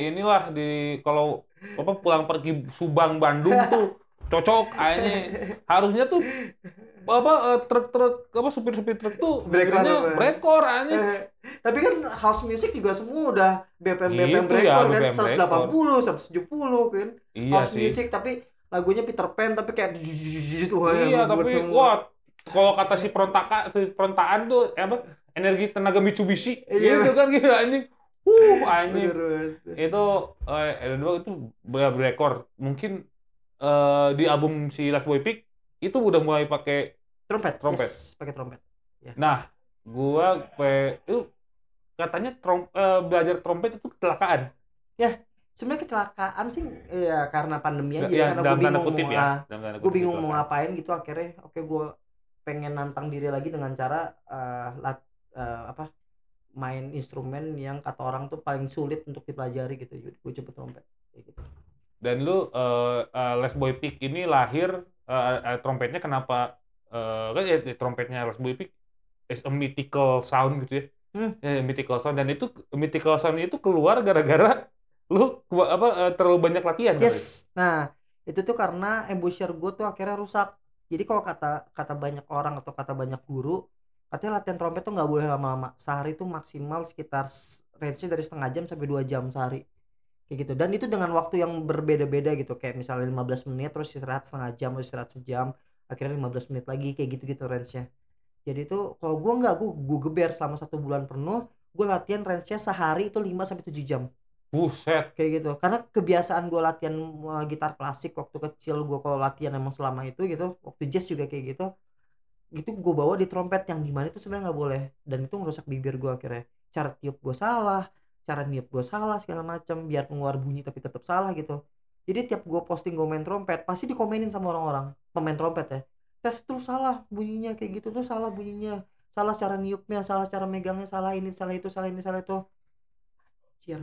inilah di kalau apa pulang pergi Subang Bandung tuh cocok kayaknya harusnya tuh apa eh, truk-truk apa supir-supir truk tuh breakcore anjing. Eh, tapi kan house music juga semua udah BPM BPM Gitu ya, kan BPM 180 170 kan. Iya house sih. music tapi lagunya Peter Pan tapi kayak gitu iya tapi wah kalau kata si perontaka si perontaan tuh eh, apa energi tenaga Mitsubishi. Iya. gitu kan gitu anjing. Uh anjing. Itu eh ada dua itu ber- berekor mungkin eh, di album si Last Boy Pick itu udah mulai pakai trompet. Trompet. yes, pakai trompet. Nah gua pe, itu katanya trom, eh, belajar trompet itu kecelakaan sebenarnya kecelakaan sih ya karena pandemi aja ya, karena gue bingung kutip mau ya ah, gue bingung mau ngapain gitu akhirnya oke gue pengen nantang diri lagi dengan cara eh, lat, eh, apa main instrumen yang kata orang tuh paling sulit untuk dipelajari gitu gue coba trompet gitu. Dan lu eh, eh, Les Boy Pick ini lahir eh, eh, trompetnya kenapa eh, kan ya trompetnya Les Boy Pick is a mythical sound gitu ya. Hmm. Ya, mythical sound dan itu mythical sound itu keluar gara-gara lu apa eh, terlalu banyak latihan kali? yes nah itu tuh karena embouchure gue tuh akhirnya rusak. Jadi kalau kata kata banyak orang atau kata banyak guru katanya latihan trompet tuh nggak boleh lama-lama. Sehari tuh maksimal sekitar range-nya dari setengah jam sampai dua jam sehari. Kayak gitu. Dan itu dengan waktu yang berbeda-beda gitu. Kayak misalnya 15 menit terus istirahat setengah jam terus istirahat sejam akhirnya 15 menit lagi kayak gitu-gitu range-nya. Jadi itu kalau gua nggak gua, gua geber selama satu bulan penuh gue latihan range-nya sehari itu 5 sampai 7 jam buset. Kayak gitu. Karena kebiasaan gue latihan uh, gitar klasik waktu kecil gue kalau latihan emang selama itu gitu waktu jazz juga kayak gitu gitu gue bawa di trompet yang di mana itu sebenarnya nggak boleh. Dan itu ngerusak bibir gue akhirnya. Cara tiup gue salah cara niup gue salah segala macam biar keluar bunyi tapi tetap salah gitu. Jadi tiap gue posting gue main trompet pasti dikomenin sama orang-orang pemain trompet ya. Tes terus salah bunyinya kayak gitu tuh salah bunyinya. Salah cara niupnya salah cara megangnya salah ini salah itu salah ini salah itu. Cier.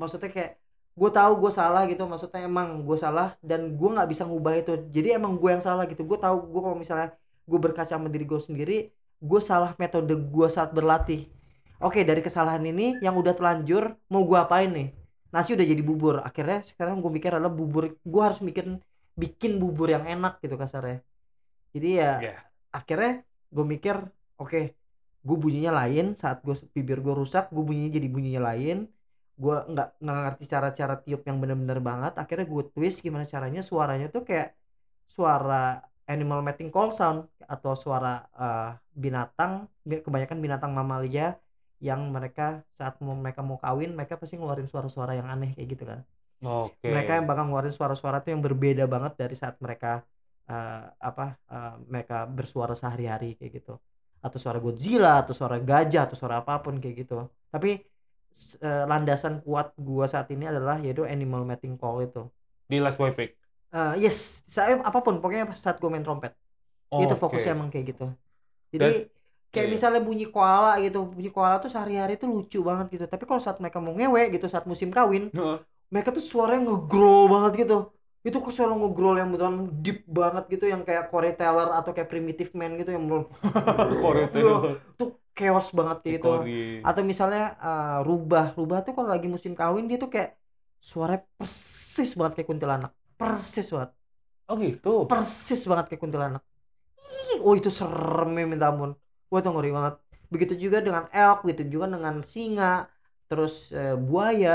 Maksudnya kayak gue tahu gue salah gitu. Maksudnya emang gue salah dan gue nggak bisa ngubah itu. Jadi emang gue yang salah gitu. Gue tahu gue kalau misalnya gue berkaca sama diri gue sendiri gue salah metode gue saat berlatih. Oke dari kesalahan ini yang udah telanjur mau gue apain nih? Nasi udah jadi bubur. Akhirnya sekarang gue mikir adalah bubur. Gue harus bikin bikin bubur yang enak gitu kasarnya jadi ya Ya. akhirnya gue mikir oke gue bunyinya lain saat gue bibir gue rusak gue bunyinya jadi bunyinya lain gue nggak nggak ngerti cara-cara tiup yang bener-bener banget akhirnya gue twist gimana caranya suaranya tuh kayak suara animal mating call sound atau suara eh, binatang bi- kebanyakan binatang mamalia yang mereka saat mau mereka mau kawin mereka pasti ngeluarin suara-suara yang aneh kayak gitu kan. Oke. Mereka yang bakal ngeluarin suara-suara tuh yang berbeda banget dari saat mereka eh, apa eh, mereka bersuara sehari-hari kayak gitu. Atau suara Godzilla atau suara gajah atau suara apa pun kayak gitu. Tapi eh, landasan kuat gua saat ini adalah yaitu animal mating call itu. Di Last Boy Pick Eh, yes. Saya apa pun pokoknya saat gue main trompet. Itu Oke. fokusnya emang kayak gitu. Jadi kayak iya. misalnya bunyi koala gitu bunyi koala tuh sehari-hari tuh lucu banget gitu. Tapi kalau saat mereka mau ngewe gitu saat musim kawin Heeh. mereka tuh suaranya ngegrowl banget gitu itu kok suara ngegrowl yang beneran deep banget gitu yang kayak Corey Taylor atau kayak Primitive Man gitu yang beneran Koreo itu Iya, tuh chaos banget kayak gitu atau misalnya eh, rubah. Rubah tuh kalau lagi musim kawin dia tuh kayak suaranya persis banget kayak kuntilanak. Persis banget. Oh gitu? Persis banget kayak kuntilanak. Ih, oh itu seremnya minta ampun. Wah itu ngeri banget. Begitu juga dengan elk begitu juga dengan singa terus eh, buaya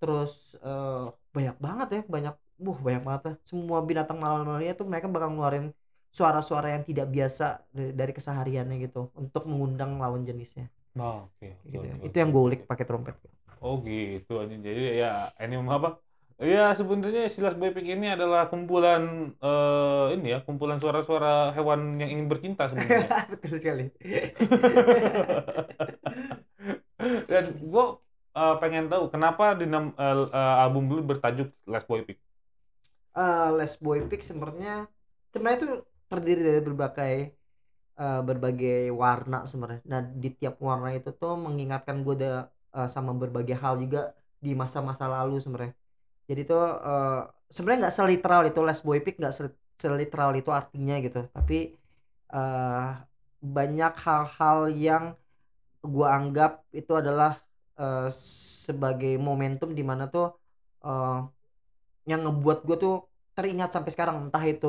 terus eh, banyak banget ya banyak buh banyak banget ya. semua binatang malam-malamnya tuh mereka bakal ngeluarin suara-suara yang tidak biasa dari, dari kesehariannya gitu untuk mengundang lawan jenisnya Oh, oke gitu. Oke, itu yang gue ulik pakai trompet oh gitu anjing jadi ya ini apa Ya sebenarnya Silas Boy Pick ini adalah kumpulan eh, ini ya, kumpulan suara-suara hewan yang ingin bercinta sebenarnya. Betul sekali. Dan gue pengen tahu kenapa di nam- eh, eh, album dulu bertajuk Last Boy Pick. Eh, Les Boy Pick sebenarnya sebenarnya itu terdiri dari berbagai eh, berbagai warna sebenarnya. Nah di tiap warna itu tuh mengingatkan gue eh, sama berbagai hal juga di masa-masa lalu sebenarnya. Jadi tuh eh, sebenarnya nggak seliteral itu Les Boy Pick nggak sel- seliteral itu artinya gitu. Tapi eh, banyak hal-hal yang gue anggap itu adalah eh, sebagai momentum di mana tuh eh, yang ngebuat gue tuh teringat sampai sekarang entah itu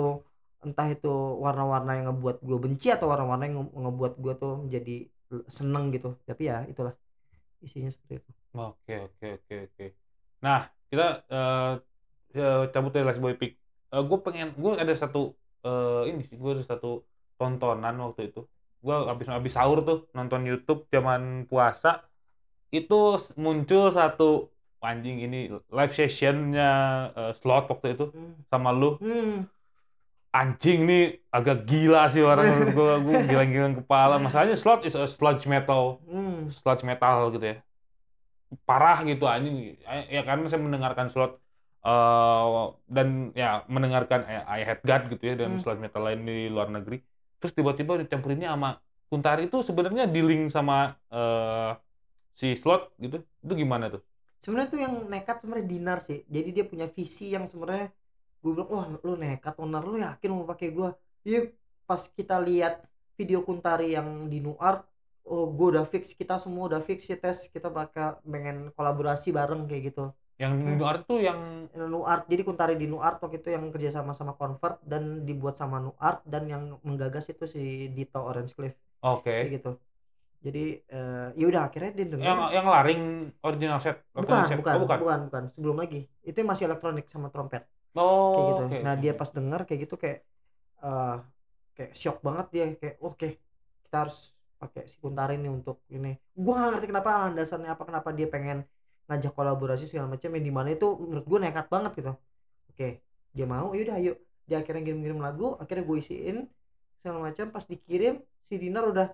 entah itu warna-warna yang ngebuat gue benci atau warna-warna yang nge- ngebuat gue tuh menjadi seneng gitu tapi ya itulah isinya seperti itu Oke oke oke oke. Nah kita eh, eh, cabut dari Last Boy Pick. gue pengen, gue ada satu eh, ini sih, gue ada satu tontonan waktu itu. Gue habis habis sahur tuh nonton YouTube zaman puasa itu muncul satu anjing ini live sessionnya eh, slot waktu itu hmm. sama lu. Hmm. anjing nih agak gila sih orang menurut gue gue gilang-gilang kepala. Masalahnya slot is a sludge metal. Hmm. sludge metal gitu ya. Parah gitu anjing. Ya karena saya mendengarkan slot eh dan ya mendengarkan eh, I Had God gitu ya dan Hmm. sludge metal lain di luar negeri. Terus tiba-tiba dicampurinnya sama Kuntari itu sebenarnya dealing sama eh, si slot gitu. Itu gimana tuh sebenarnya tuh yang nekat sebenarnya Dinar sih. Jadi dia punya visi yang sebenarnya gue bilang wah lu nekat onar lu yakin mau pakai gue iya pas kita lihat video Kuntari yang di Nuart oh gue udah fix kita semua udah fix ya tes. Kita bakal pengen kolaborasi bareng kayak gitu. Yang Hmm. New Art tuh yang Nuart jadi Kuntari di Nuart waktu itu yang kerja sama sama Convert dan dibuat sama Nuart dan yang menggagas itu si Dito Orange Cliff. Oke. Kayak gitu jadi eh, ya udah akhirnya dia denger yang yang laring original set bukan original set. bukan, Oh, bukan? bukan bukan. Sebelum lagi. Itu masih elektronik sama trompet. Oh kayak gitu. oke, nah dia pas denger kayak gitu kayak eh kayak shock banget dia. Kayak oke kita harus pakai si Kuntari ini untuk ini. Gua gak ngerti kenapa landasannya apa kenapa dia pengen ngajak kolaborasi segala macam. Yang di mana itu menurut gue nekat banget gitu. Oke dia mau yaudah ayo. Dia akhirnya ngirim-ngirim lagu akhirnya gue isiin segala macam. Pas dikirim si Dinar udah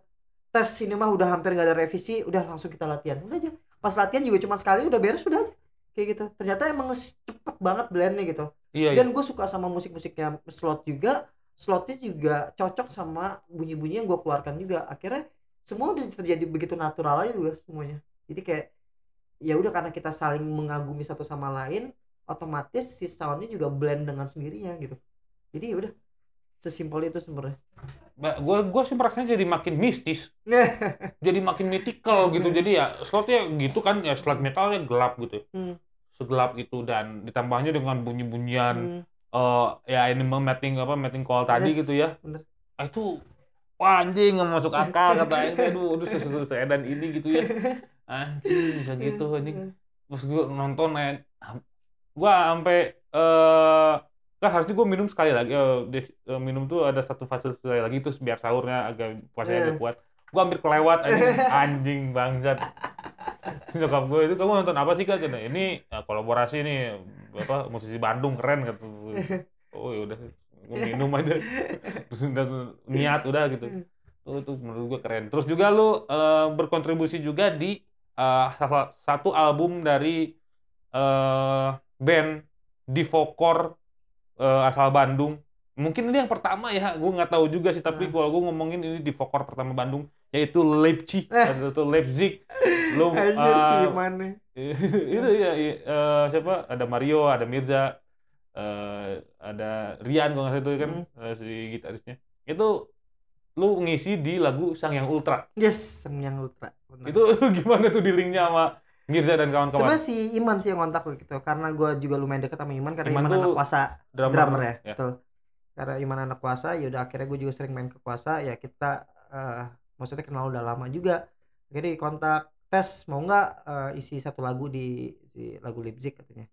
tes ini mah udah hampir gak ada revisi udah langsung kita latihan. Udah aja. Pas latihan juga cuma sekali udah beres udah aja. Kayak gitu. Ternyata emang cepet banget blendnya gitu. Iya iya. dan gue suka sama musik-musiknya slot juga. Slotnya juga cocok sama bunyi-bunyi yang gue keluarkan juga. Akhirnya semua udah terjadi begitu natural aja juga semuanya. Jadi kayak ya udah karena kita saling mengagumi satu sama lain otomatis si soundnya juga blend dengan sendirinya gitu. Jadi ya udah sesimpel itu sebenarnya. Gue gue sih merasanya jadi makin mistis. Jadi makin mythical gitu. Jadi ya slotnya gitu kan ya slot metalnya gelap gitu. Hmm. segelap itu dan ditambahnya dengan bunyi-bunyian Hmm, eh ya animal mating apa mating call tadi Yes, gitu ya. bener. Ah, itu wah anjing nggak masuk akal kata aduh aduh sesuatu seedan ini gitu ya. Anjing bisa gitu anjing. Terus gue nonton eh, gue sampai eh kan harusnya gue minum sekali lagi eh, di- eh, minum tuh ada satu fase sekali lagi terus biar sahurnya agak puasanya agak Eh. kuat. Gue hampir kelewat anjing. Anjing bangsat. Nyokap gue itu kamu nonton apa sih kak? Cina, ini eh, kolaborasi nih apa musisi Bandung keren kata gue. oh ya udah gue minum aja. Terus udah niat udah gitu. Oh, itu menurut gue keren. Terus juga lu eh, berkontribusi juga di salah satu album dari eh, band Divokor eh, asal Bandung. Mungkin ini yang pertama ya gue nggak tahu juga sih tapi Hmm. kalau gue ngomongin ini Divokor pertama Bandung yaitu Leipzig. Eh. atau Leipzig. Eh, sih mana itu ya eh, siapa? Ada Mario ada Mirza eh, ada Rian kalau nggak salah itu kan eh, si gitarisnya. Itu lu ngisi di lagu Sang Yang Ultra. Yes yang ultra. Bener. itu gimana tuh di linknya sama Mirza dan kawan-kawan. Sebenarnya si Iman sih yang kontak gue gitu karena gue juga lumayan deket sama Iman karena Iman Iman, anak kuasa drummer, drummer ya, ya. betul. Karena Iman anak kuasa ya udah akhirnya gue juga sering main ke kuasa ya kita eh, maksudnya kenal udah lama juga. Akhirnya di kontak tes mau nggak eh, isi satu lagu di si lagu Leipzig katanya.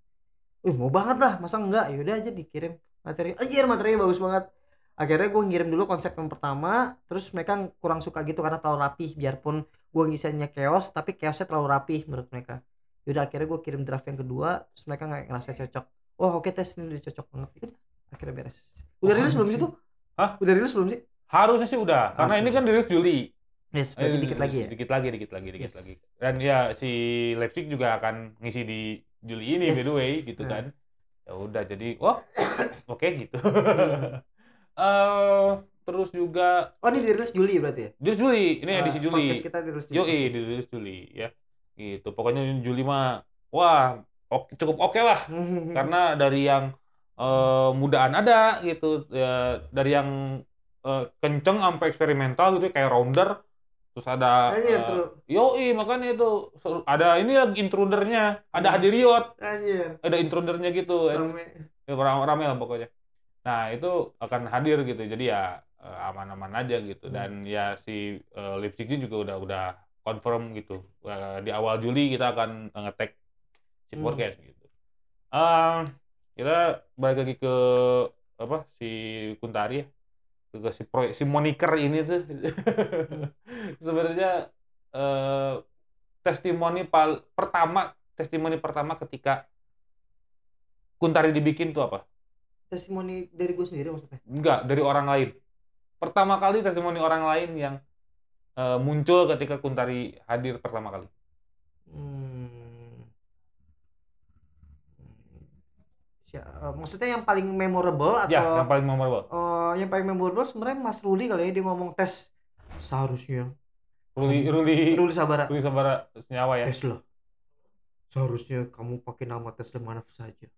Wih mau banget lah masa enggak yaudah aja dikirim materi anjir materinya bagus banget. Akhirnya gue ngirim dulu konsep yang pertama terus mereka kurang suka gitu karena terlalu rapih biarpun gue ngisinya chaos tapi chaosnya terlalu rapih menurut mereka Yaudah akhirnya gue kirim draft yang kedua, terus mereka nggak ngerasa cocok. Oh oke tes ini udah cocok banget. Yaudah, akhirnya beres. Udah Oh, rilis belum sih tuh? Hah? Udah rilis belum sih? Harusnya sih udah, karena ini kan dirilis Juli. Yes, berarti Eh, dikit lagi ya. Dikit lagi, dikit lagi, dikit Yes. lagi. Dan ya si Leipzig juga akan ngisi di Juli ini Yes. by the way gitu Nah. kan. Ya udah jadi wah oke gitu. Hmm. Eh terus juga Oh ini dirilis Juli berarti ya? dirilis Juli, ini edisi Eh, Juli. Podcast kita dirilis Juli. Yoi, dirilis Juli ya. Gitu. Pokoknya Juli mah wah oke- cukup oke lah Hmm. karena dari yang eh, mudaan ada gitu ya dari yang eh, kenceng sampai eksperimental gitu kayak rounder terus ada Anjir seru. yoi makanya itu seru. ada ini lagi intrudernya ada Hmm. hadiriot Anjir. ada intrudernya gitu Rame. Ya, orang rame lah pokoknya nah itu akan hadir gitu jadi ya aman-aman aja gitu Hmm. dan ya si eh, Leipzig juga udah udah confirm gitu Eh, di awal Juli kita akan ngetek si Hmm. podcast gitu Eh, kita balik lagi ke apa si Kuntari ya ke si proyek si moniker ini tuh sebenarnya eh, testimoni pal pertama testimoni pertama ketika Kuntari dibikin tuh apa? Testimoni dari gue sendiri maksudnya. Enggak, dari orang lain. Pertama kali testimoni orang lain yang eh, muncul ketika Kuntari hadir pertama kali. Hmm. Eh, maksudnya yang paling memorable atau Ya, yang paling memorable. eh, yang paling memorable sebenarnya Mas Ruli kali ya dia ngomong tes seharusnya Ruli Ruli Ruli Sabara Ruli Sabara senyawa ya. Tesla seharusnya kamu pakai nama Tesla mana saja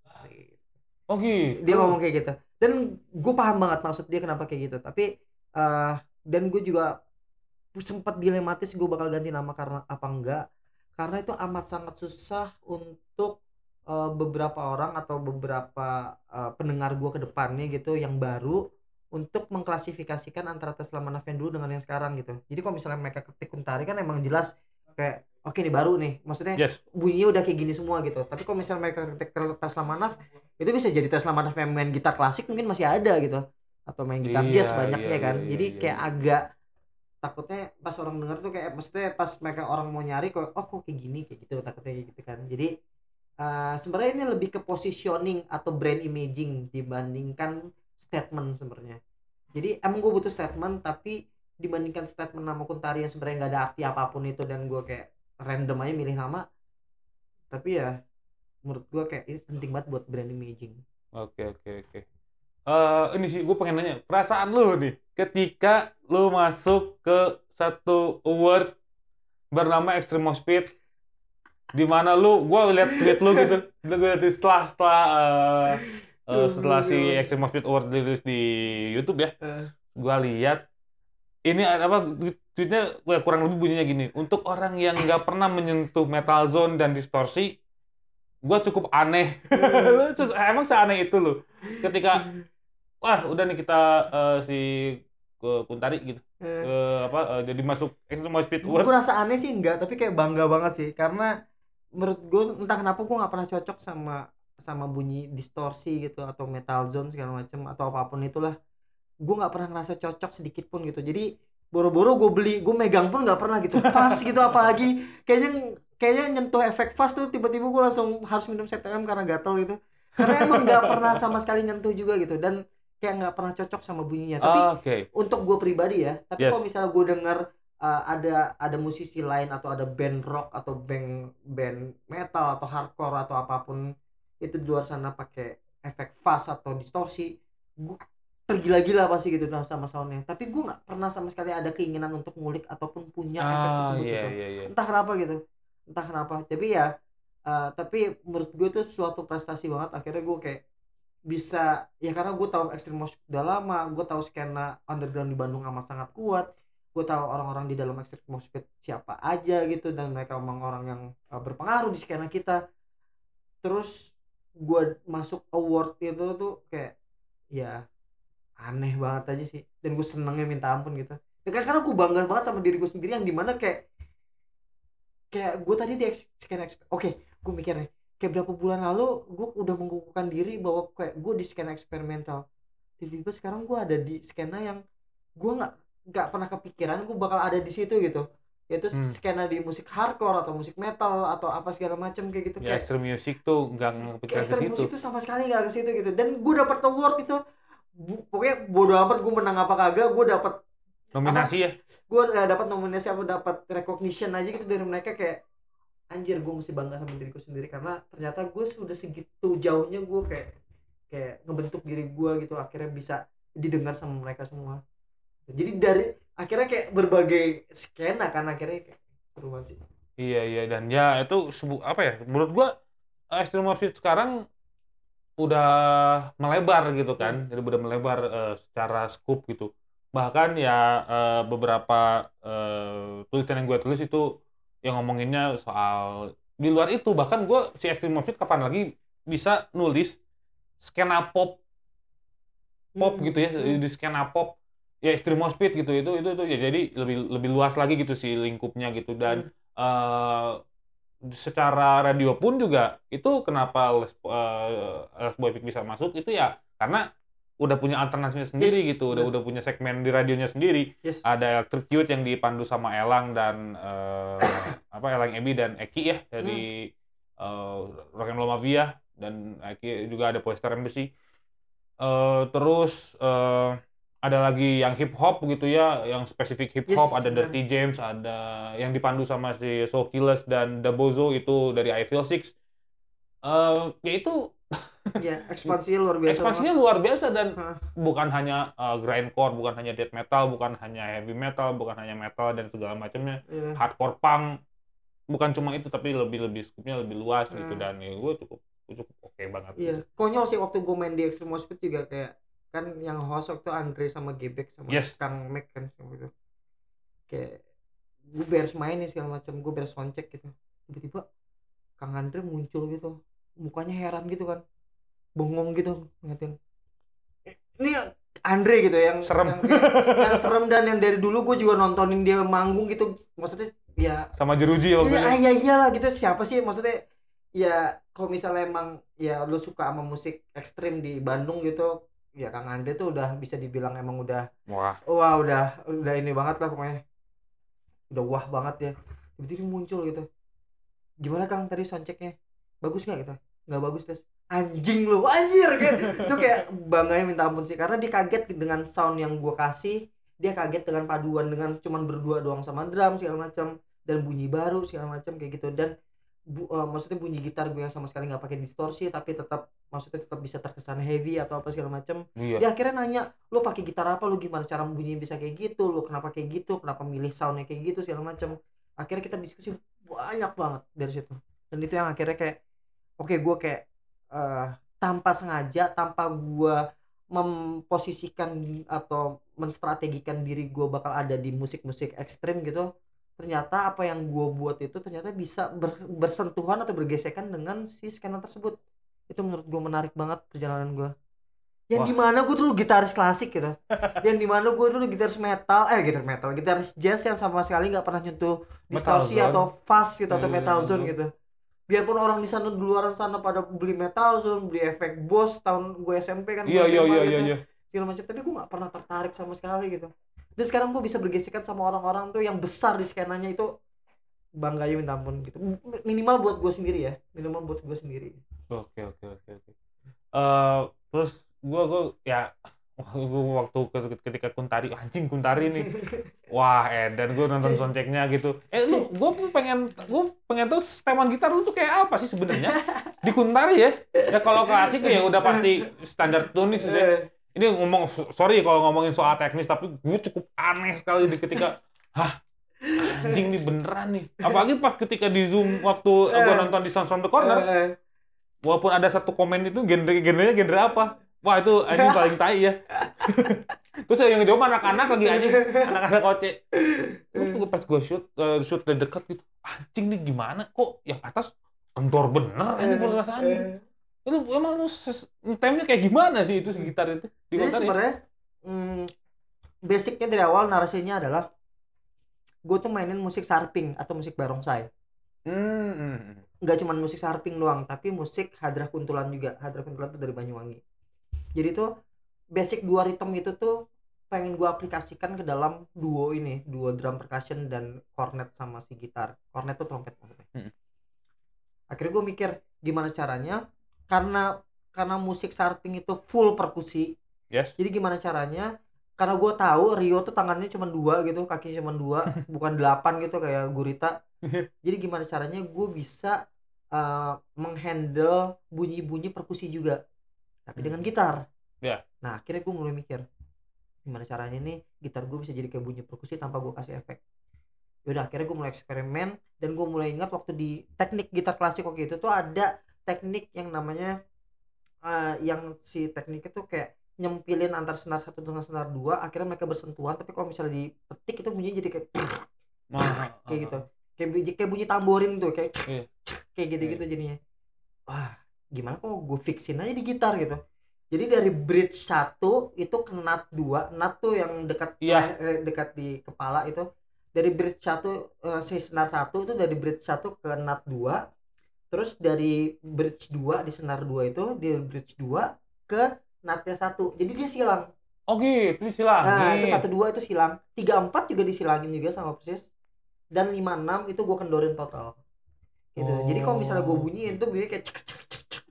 Oh gitu. dia ngomong kayak gitu dan gue paham banget maksud dia kenapa kayak gitu tapi eh dan gue juga sempat dilematis gue bakal ganti nama karena apa enggak. Karena itu amat sangat susah untuk eh, beberapa orang atau beberapa eh, pendengar gue ke depannya gitu yang baru untuk mengklasifikasikan antara Tesla Manaf yang dulu dengan yang sekarang gitu. Jadi kalau misalnya mereka ketik Kuntari kan emang jelas kayak oke ini baru nih. Maksudnya Yes. bunyinya udah kayak gini semua gitu. Tapi kalau misalnya mereka ketik Tesla Manaf itu bisa jadi Tesla Manaf yang main gitar klasik mungkin masih ada gitu atau main gitar Iya, jazz banyaknya iya, kan? iya, jadi iya, kayak iya. agak takutnya pas orang denger tuh kayak maksudnya pas mereka orang mau nyari kok oh kok kayak gini? Kayak gitu takutnya kayak gitu kan. Jadi eh, sebenarnya ini lebih ke positioning atau brand imaging dibandingkan statement sebenarnya. Jadi emang gue butuh statement tapi dibandingkan statement nama Kuntari yang sebenarnya nggak ada arti apa pun itu dan gue kayak random aja milih nama tapi ya menurut gue kayak ini penting banget buat brand imaging. Oke oke oke. Eh ini sih gue pengen nanya perasaan lu nih ketika lu masuk ke satu award bernama Extreme Speed di mana lu gua lihat tweet lu gitu lu gue lihat setelah setelah eh, eh, setelah si Extreme Speed Award dirilis di YouTube ya gua lihat ini apa tweetnya ya, kurang lebih bunyinya gini untuk orang yang nggak pernah menyentuh metal zone dan distorsi gua cukup aneh. Lu emang seaneh itu lu? Ketika wah udah nih kita eh, si ke Kuntari gitu. Eh, apa eh, jadi masuk Extreme Speed gue rasa aneh sih enggak tapi kayak bangga banget sih. Karena menurut gue entah kenapa gue nggak pernah cocok sama sama bunyi distorsi gitu atau metal zone segala macam atau apa pun itulah. Gue nggak pernah ngerasa cocok sedikit pun gitu. Jadi boro-boro gue beli gue megang pun nggak pernah gitu. Fast gitu apalagi kayaknya kayaknya nyentuh efek fast tuh tiba-tiba gue langsung harus minum CTM karena gatel gitu. Karena emang nggak pernah sama sekali nyentuh juga gitu. Dan kayak nggak pernah cocok sama bunyinya. Tapi oke. untuk gue pribadi ya tapi Yes. kalau misalnya gue denger uh, ada ada musisi lain atau ada band rock atau band band metal atau hardcore atau apa pun itu di luar sana pakai efek fast atau distorsi gue tergila-gila pasti gitu nah, sama soundnya. Tapi gue nggak pernah sama sekali ada keinginan untuk ngulik ataupun punya efek ah tersebut iya gitu. iya iya. Entah kenapa gitu entah kenapa. Tapi ya uh, tapi menurut gue itu suatu prestasi banget. Akhirnya gue kayak bisa ya karena gue tahu Extreme Mosh udah lama gue tahu skena underground di Bandung amat sangat kuat gue tahu orang-orang di dalam Mosh Pit siapa aja gitu dan mereka memang orang yang uh, berpengaruh di skena kita. Terus gue masuk award itu tuh kayak ya aneh banget aja sih. Dan gue senengnya minta ampun gitu. Ya, kan- karena gue bangga banget sama diri gue sendiri yang di mana kayak kayak gue tadi di skena oke gue mikir nih kayak berapa bulan lalu gue udah mengukuhkan diri bahwa kayak gue di skena eksperimental tiba-tiba sekarang gue ada di skena yang gue nggak nggak pernah kepikiran gue bakal ada di situ gitu yaitu Hmm. skena di musik hardcore atau musik metal atau apa segala macam kayak gitu Ya kayak extreme music tuh nggak kepikiran ke situ. musik tuh sama sekali nggak ke situ gitu dan gue dapet award itu Bu- pokoknya bodo amat gue menang apa kagak gue dapet Nominasi ya. gue dapat nominasi apa dapat recognition aja gitu dari mereka kayak anjir gue mesti bangga sama diriku sendiri. Karena ternyata gue sudah segitu jauhnya gue kayak kayak ngebentuk diri gue gitu akhirnya bisa didengar sama mereka semua. Jadi dari akhirnya kayak berbagai skena kan akhirnya kayak seru banget sih. Iya iya dan ya itu sebu apa ya menurut gua eh, music sekarang udah melebar gitu kan jadi udah melebar eh, secara scope gitu. Bahkan ya eh, beberapa eh, tulisan yang gue tulis itu yang ngomonginnya soal di luar itu. Bahkan gua si extreme music kapan lagi bisa nulis skena pop pop Hmm, gitu ya hmm. di skena pop ya extreme speed gitu. Itu itu itu ya jadi lebih lebih luas lagi gitu si lingkupnya gitu. Dan eh secara radio pun juga itu kenapa Les, eh, Les Boy Pick bisa masuk itu ya karena udah punya alternasinya sendiri Yes, gitu. Udah udah punya segmen di radionya sendiri. Yes. Ada Electric Youth yang dipandu sama Elang dan eh, apa Elang Ebi dan Eki ya dari eh, Rock and Roll Mafia dan Eki juga ada Poster Embassy Eh, terus eh, ada lagi yang hip hop gitu ya yang spesifik hip hop Yes, ada. Dirty James ada yang dipandu sama si Soul Killers dan The Bozo itu dari I Feel Six Eh, ya itu ya ekspansinya luar biasa ekspansinya luar biasa dan Hah. bukan hanya uh, grindcore, bukan hanya death metal, bukan hanya heavy metal, bukan hanya metal dan segala macamnya, banget. Iya. hardcore punk, bukan cuma itu tapi lebih lebih scope-nya lebih luas gitu Hmm. dan ya, gue cukup cukup oke banget. Iya, konyol sih waktu gue main di Extreme Speed juga kayak kan yang host waktu Andre sama Gebek sama Yes. Kang Mac kan sama itu. Kayak gue beres main nih segala macam, gue beres soundcheck gitu. Tiba-tiba Kang Andre muncul gitu. Mukanya heran gitu kan. Bengong gitu ngeliatin. "Eh, Ini Andre gitu yang Serem. yang, yang serem dan yang dari dulu gue juga nontonin dia manggung gitu. Maksudnya ya Sama Jeruji ya waktu Iya, itu. iya iyalah gitu. Siapa sih maksudnya? Ya, kalau misalnya emang ya lu suka sama musik ekstrim di Bandung gitu, ya Kang Andre tuh udah bisa dibilang emang udah Wah, wah udah udah ini banget lah pokoknya. Udah wah banget ya. Tiba-tiba muncul gitu. Gimana Kang tadi soundchecknya? Bagus nggak gitu? Nggak bagus tes. Anjing lu, anjir kayak itu kayak bangganya minta ampun sih karena dia kaget dengan sound yang gua kasih. Dia kaget dengan paduan dengan cuman berdua doang sama drum segala macam dan bunyi baru segala macam kayak gitu. Dan bu, eh, maksudnya bunyi gitar gue yang sama sekali nggak pakai distorsi tapi tetap maksudnya tetap bisa terkesan heavy atau apa segala macam. Iya. dia akhirnya nanya lo pakai gitar apa? Lo gimana cara bunyi bisa kayak gitu? Lo kenapa kayak gitu? Kenapa milih soundnya kayak gitu? segala macam. Akhirnya kita diskusi banyak banget dari situ. Dan itu yang akhirnya kayak oke gue kayak eh, tanpa sengaja tanpa gue memposisikan atau menstrategikan diri gue bakal ada di musik-musik ekstrim gitu ternyata apa yang gue buat itu ternyata bisa ber- bersentuhan atau bergesekan dengan si skena tersebut. Itu menurut gue menarik banget perjalanan gue yang Wah. di mana gue dulu gitaris klasik gitu. Yang di mana gue dulu gitaris metal eh gitaris metal gitaris jazz yang sama sekali nggak pernah nyentuh distorsi atau fuzz gitu atau Iya, metal iya, zone iya. gitu. Biarpun orang di sana di luar sana pada beli metal zone beli efek Boss tahun gue SMP kan Iya gue iya SMA iya gitu iya iya. segala macam. Tapi gue nggak pernah tertarik sama sekali gitu dan sekarang gue bisa bergesekan sama orang-orang tuh yang besar di skenanya itu bangganya minta ampun gitu. Minimal buat gue sendiri ya minimal buat gue sendiri. Oke oke oke oke. Eh terus gua gua ya gua waktu ke- ketika Kuntari anjing Kuntari nih. Wah eh dan gue nonton soundchecknya gitu. Eh lu gue pengen gue pengen tahu setelan gitar lu tuh kayak apa sih sebenarnya? Di Kuntari ya? Ya kalau klasik ya udah pasti standar tuning sih ya. Eh, ini ngomong sorry kalau ngomongin soal teknis tapi gue cukup aneh sekali di ketika hah? Anjing nih beneran nih. Apalagi pas ketika di zoom waktu gue nonton di Sound from the Corner eh, walaupun ada satu komen itu genre genrenya genre apa? Wah itu anjing paling tai ya. Terus yang ngejawab anak-anak lagi anjing. Anak-anak oce Terus pas gue shoot eh, shoot dari dekat gitu anjing nih gimana? Kok yang atas kendor bener anjing perasaan gitu eh. Lu emang lu ngetemnya kayak gimana sih itu gitar itu di Jadi ya? sebenarnya hmm, basicnya dari awal narasinya adalah gue tuh mainin musik sarping atau musik barongsai Hmm, hmm, hmm. nggak cuma musik sarping doang tapi musik hadrah kuntulan juga hadrah kuntulan itu dari Banyuwangi jadi tuh basic dua ritme itu tuh pengen gue aplikasikan ke dalam duo ini duo drum percussion dan cornet sama si gitar cornet tuh trompet maksudnya Hmm. akhirnya gue mikir gimana caranya karena karena musik sarping itu full perkusi. Yes. jadi gimana caranya? Karena gue tahu Rio tuh tangannya cuma dua gitu kakinya cuma dua bukan delapan gitu kayak Gurita. Jadi gimana caranya gue bisa uh, menghandle bunyi-bunyi perkusi juga tapi dengan gitar. Ya. nah akhirnya gue mulai mikir gimana caranya nih gitar gue bisa jadi kayak bunyi perkusi tanpa gue kasih efek. Yaudah akhirnya gue mulai eksperimen dan gue mulai ingat waktu di teknik gitar klasik waktu itu tuh ada teknik yang namanya uh, yang si teknik itu kayak nyempilin antar senar satu dengan senar dua akhirnya mereka bersentuhan tapi kalau misalnya dipetik itu bunyinya jadi kayak Mah- kayak gitu. kayak bunyi, kayak bunyi tamborin tuh kayak Iya. kayak gitu gitu jadinya. Wah gimana kok gue fixin aja di gitar gitu. Jadi dari bridge satu itu ke nut dua nut tuh yang dekat Iya. eh, dekat di kepala itu. Dari bridge satu eh, si senar satu itu dari bridge satu ke nut dua terus dari bridge dua di senar dua itu di bridge dua ke nutnya satu jadi dia silang Oh gitu, silang. Nah, itu satu dua itu silang. Tiga empat juga disilangin juga sama persis. Dan lima enam itu gue kendorin total. Gitu. Jadi kalau misalnya gue Oh. bunyiin tuh bunyinya kayak cek cek cek cek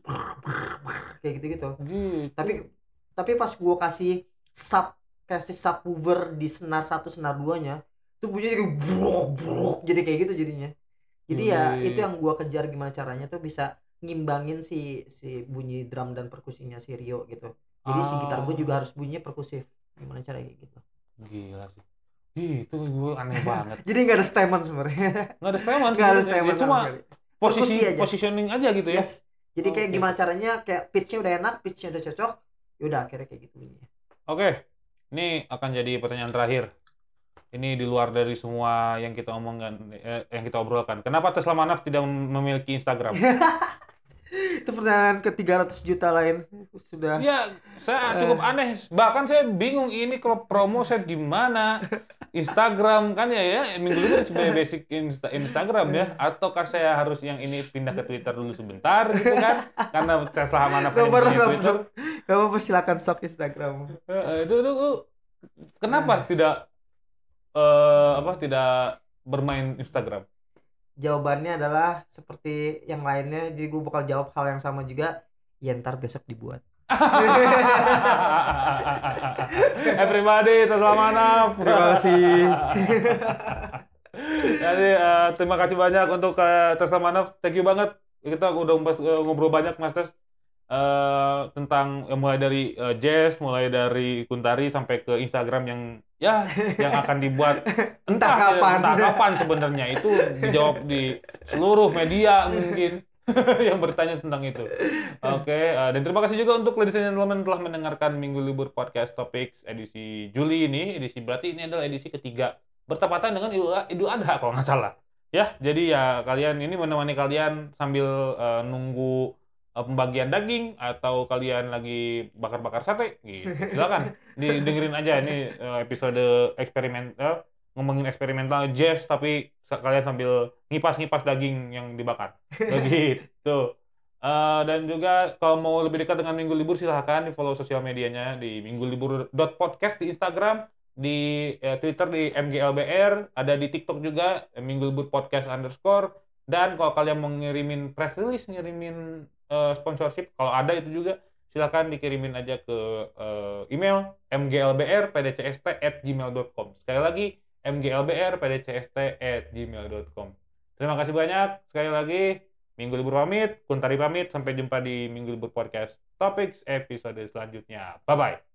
kayak gitu gitu. Gitu. Tapi tapi pas gue kasih sub kasih subwoofer di senar satu senar duanya tuh bunyinya kayak brok brok jadi kayak gitu jadinya. Jadi ya itu yang gue kejar gimana caranya tuh bisa ngimbangin si si bunyi drum dan perkusinya si Rio gitu. Jadi si gitar gue juga harus bunyinya perkusif. Gimana caranya gitu. Gila sih. Gitu gue aneh banget. Jadi nggak ada statement sebenarnya. Nggak ada statement Nggak ada statement Ya, sama cuma posisi aja. positioning aja gitu ya. Yes. Jadi kayak gimana caranya kayak pitch-nya udah enak, pitch-nya udah cocok. Yaudah akhirnya kayak gitu bunyinya. Oke. Ini akan jadi pertanyaan terakhir. Ini di luar dari semua yang kita omongkan, eh, yang kita obrolkan. Kenapa Tesla Manaf tidak memiliki Instagram? Itu pertanyaan ke 300 juta lain sudah. Ya, saya cukup aneh. Bahkan saya bingung ini kalau promo saya di mana. Instagram kan ya ya minggu ini sebagai basic Insta- Instagram ya ataukah saya harus yang ini pindah ke Twitter dulu sebentar gitu kan karena Tesla mana Gak Twitter. Gak apa-apa silakan sok Instagram. Eh, itu, itu, itu kenapa tidak eh apa tidak bermain Instagram Jawabannya adalah seperti yang lainnya. Jadi gue bakal jawab hal yang sama juga. Ya ntar besok dibuat. Everybody, Tesla Manaf. Terima kasih. Jadi eh, terima kasih banyak untuk eh, Tesla Manaf. Thank you banget. Kita udah eh, ngobrol banyak Mas Tes Eh, tentang eh, mulai dari eh, jazz, mulai dari Kuntari sampai ke Instagram yang ya yang akan dibuat Entah ya, kapan. entah kapan sebenarnya itu dijawab di seluruh media mungkin yang bertanya tentang itu. Oke, eh, dan terima kasih juga untuk ladies and gentlemen telah mendengarkan Minggu Libur Podcast Topics edisi Juli ini. Edisi berarti ini adalah edisi ketiga bertepatan dengan Idul, Adha kalau nggak salah. Ya, jadi ya kalian ini menemani kalian sambil eh, nunggu pembagian daging atau kalian lagi bakar-bakar sate gitu. Silakan didengerin aja ini eh, episode eksperimen eh, ngomongin eksperimental jazz tapi kalian sambil ngipas-ngipas daging yang dibakar. Begitu. Eh, dan juga kalau mau lebih dekat dengan Minggu Libur silahkan di follow sosial medianya di minggulibur.podcast di Instagram, di eh, Twitter di MGLBR, ada di TikTok juga eh, Minggu Libur Podcast underscore. Dan kalau kalian mau ngirimin press release, ngirimin eh, sponsorship, kalau ada itu juga silahkan dikirimin aja ke eh, email mglbr.pdcst@gmail.com. Sekali lagi mglbr.pdcst@gmail.com. Terima kasih banyak sekali lagi. Minggu libur pamit, Kuntari pamit. Sampai jumpa di Minggu libur podcast Topics episode selanjutnya. Bye bye.